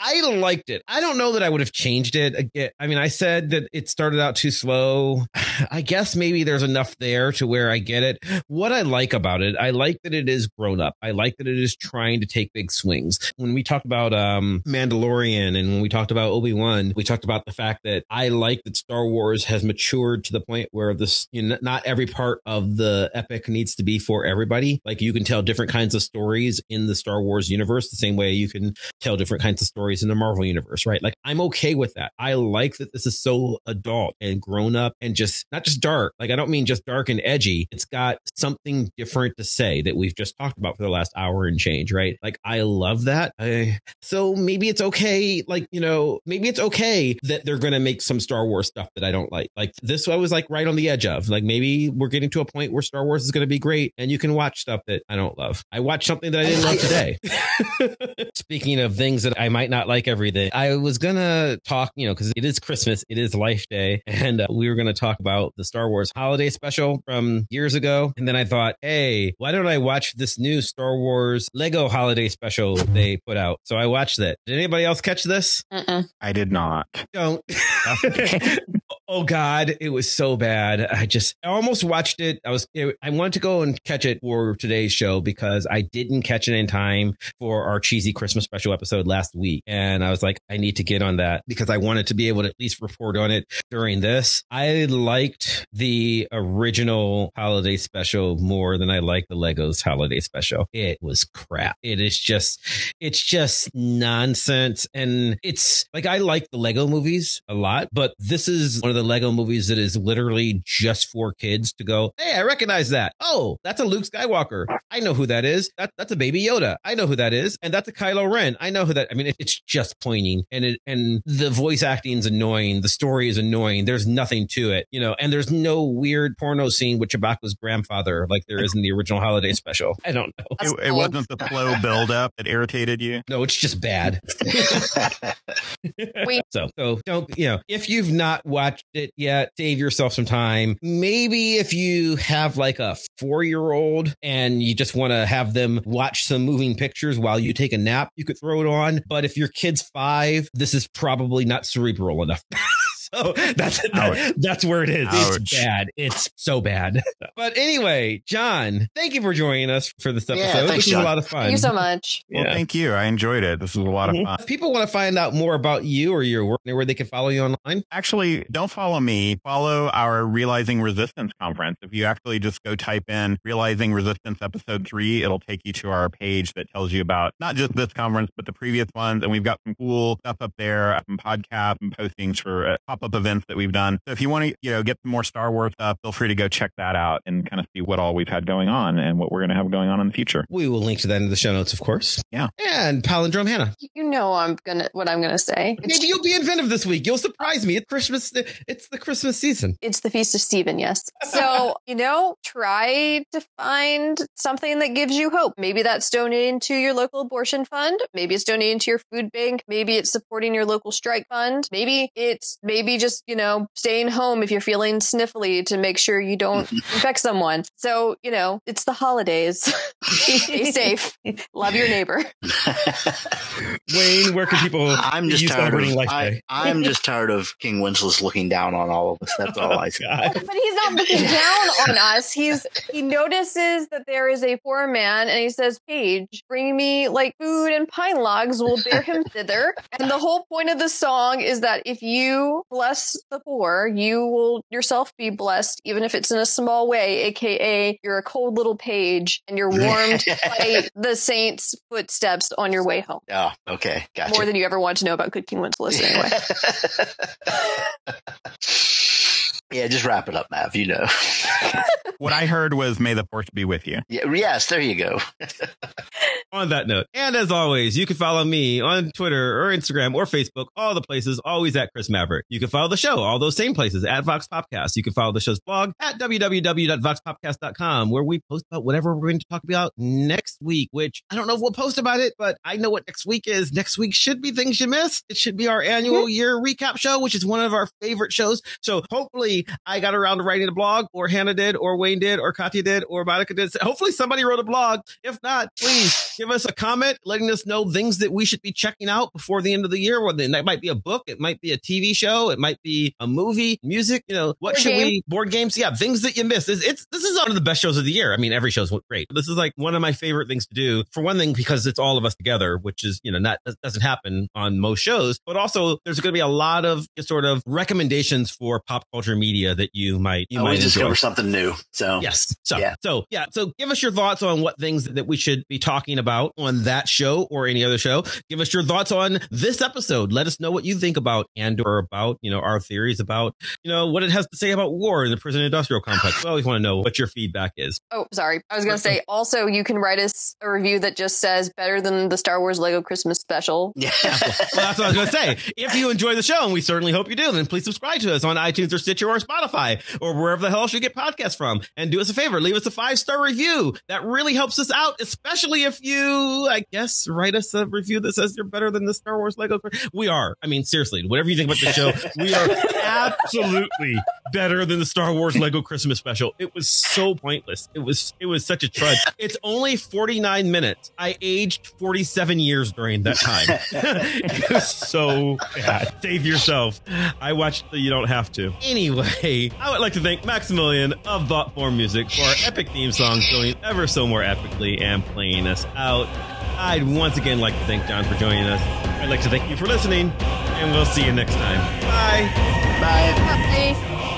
I liked it. I don't know that I would have changed it. Again, I mean, I said that it started out too slow. I guess maybe there's enough there to where I get it. What I like about it, I like that it is grown up. I like that it is trying to take big swings. When we talked about um Mandalorian and when we talked about Obi-Wan, we talked about the fact that I like that Star Wars has matured to the point where this you know, not every part of the epic needs to be for everybody. Like you can tell different kinds of stories in the Star Wars universe the same way you can tell different kinds of stories in the Marvel universe, right? Like I'm okay with that. I like that this is so adult and grown up and just not just dark. Like I don't mean just dark and edgy. It's got something different to say that we've just talked about for the last hour and change, right? Like I love that. I, so maybe it's okay. Like, you know, maybe it's okay that they're going to make some Star Wars stuff that I don't like. Like this, I was like right on the edge of like, maybe we're getting to a point where Star Wars is going to be great and you can watch stuff that I don't love. I watched something that I didn't love today. Speaking of things that I might not like every day, I was going to talk, you know, because it is Christmas, it is Life Day, and uh, we were going to talk about the Star Wars holiday special from years ago. And then I thought, hey, why don't I watch this new Star Wars Lego holiday special they put out? So I watched that. Did anybody else catch this? Mm-mm. I did not. Don't. oh God, it was so bad. I just I almost watched it. I was I wanted to go and catch it for today's show because I didn't catch it in time for our cheesy Christmas special episode last week, and I was like, I need to get on that because I wanted to be able to at least report on it during this. I liked the original holiday special more than I liked the Legos holiday special. It was crap. It is just it's just nonsense and it's like I like the Lego movies a lot, but this is one of the Lego movies that is literally just for kids to go, hey, I recognize that. Oh, that's a Luke Skywalker. I know who that is. That, that's a Baby Yoda. I know who that is. And that's a Kylo Ren. I know who that. I mean, it, it's just pointing, and it and the voice acting is annoying. The story is annoying. There's nothing to it, you know. And there's no weird porno scene with Chewbacca's grandfather like there is in the original holiday special. I don't know. It, it wasn't the slow buildup that irritated you. No, it's just bad. Wait. So, so don't, you know, if you've not watched it yet, save yourself some time. Maybe if you have like a four year old and you just want to have them watch some moving pictures while you take a nap, you could throw it on. But if your kid's five, this is probably not cerebral enough. So that's Ouch. that's where it is. Ouch. It's bad. It's so bad. But anyway, John, thank you for joining us for this episode. Yeah, thanks, this was a lot of fun. Thank you so much. Well, Yeah. thank you. I enjoyed it. This was a lot of Mhm. fun. If people want to find out more about you or your work, where they can follow you online. Actually, don't follow me. Follow our Realizing Resistance conference. If you actually just go type in Realizing Resistance episode three, it'll take you to our page that tells you about not just this conference, but the previous ones. And we've got some cool stuff up there, some podcasts and postings for uh, pop-up events that we've done. So if you want to, you know, get more Star Wars stuff, feel free to go check that out and kind of see what all we've had going on and what we're going to have going on in the future. We will link to that in the show notes, of course. Yeah. And Palindrome Hannah. You know I'm gonna what I'm gonna say. Maybe you'll be inventive this week. You'll surprise me. It's Christmas. It's the Christmas season. it's the feast of Stephen, yes. So, you know, try to find something that gives you hope. Maybe that's donating to your local abortion fund. Maybe it's donating to your food bank. Maybe it's supporting your local strike fund. Maybe it's maybe just, you know, staying home if you're feeling sniffly to make sure you don't infect someone. So, you know, it's the holidays. Stay safe. Love your neighbor. Wayne, where can people I'm just you tired of, Life I, Day? I'm just tired of King Wenceslas looking down on all of us. That's all I say. Oh, God. But he's not looking down on us. He's he notices that there is a poor man and he says, page, bring me like food and pine logs, we'll bear him thither. And the whole point of the song is that if you bless the poor, you will yourself be blessed, even if it's in a small way, aka you're a cold little page and you're warmed by the saints' footsteps on your way home. Oh, okay. Gotcha. More than you ever want to know about Good King Wenceslas anyway. yeah, just wrap it up, Mav. You know. What I heard was, may the force be with you. yeah, yes, there you go. On that note, and as always, you can follow me on Twitter or Instagram or Facebook, all the places, always at Chris Maverick. You can follow the show, all those same places, at Vox Popcast. You can follow the show's blog at www.voxpopcast.com, where we post about whatever we're going to talk about next week, which I don't know if we'll post about it, but I know what next week is. Next week should be Things You Missed. It should be our annual year recap show, which is one of our favorite shows. So hopefully I got around to writing a blog, or Hannah did, or Wayne did, or Katya did, or Monica did. Hopefully somebody wrote a blog. If not, please give us a comment letting us know things that we should be checking out before the end of the year. Well, then that might be a book, it might be a TV show, it might be a movie, music. You know, what Board should game. we board games? Yeah, things that you miss. It's, it's this is one of the best shows of the year. I mean, every show's great. This is like one of my favorite things to do. For one thing, because it's all of us together, which is you know not doesn't happen on most shows. But also, there's going to be a lot of sort of recommendations for pop culture media that you might you oh, Always might discover something new. So Yes. So, Yeah. so yeah. So give us your thoughts on what things that we should be talking about on that show or any other show. Give us your thoughts on this episode. Let us know what you think about Andor about, you know, our theories about, you know, what it has to say about war in the prison industrial complex. We always want to know what your feedback is. Oh, sorry. I was going to say also you can write us a review that just says better than the Star Wars Lego Christmas special. yeah. Well, that's what I was going to say. If you enjoy the show, and we certainly hope you do, then please subscribe to us on iTunes or Stitcher or Spotify or wherever the hell else you get podcasts from. And do us a favor, leave us a five star review. That really helps us out, especially if you, I guess, write us a review that says you're better than the Star Wars Lego. We are. I mean, seriously, whatever you think about the show, we are absolutely better than the Star Wars Lego Christmas special. It was so pointless. It was it was such a trudge. It's only 49 minutes. I aged 47 years during that time. it was so bad. Save yourself. I watched the You Don't Have to. Anyway, I would like to thank Maximilian of Thought Form Music for our epic theme song, going ever so more epically and playing us out. I'd once again like to thank John for joining us. I'd like to thank you for listening, and we'll see you next time. Bye. Bye. Bye.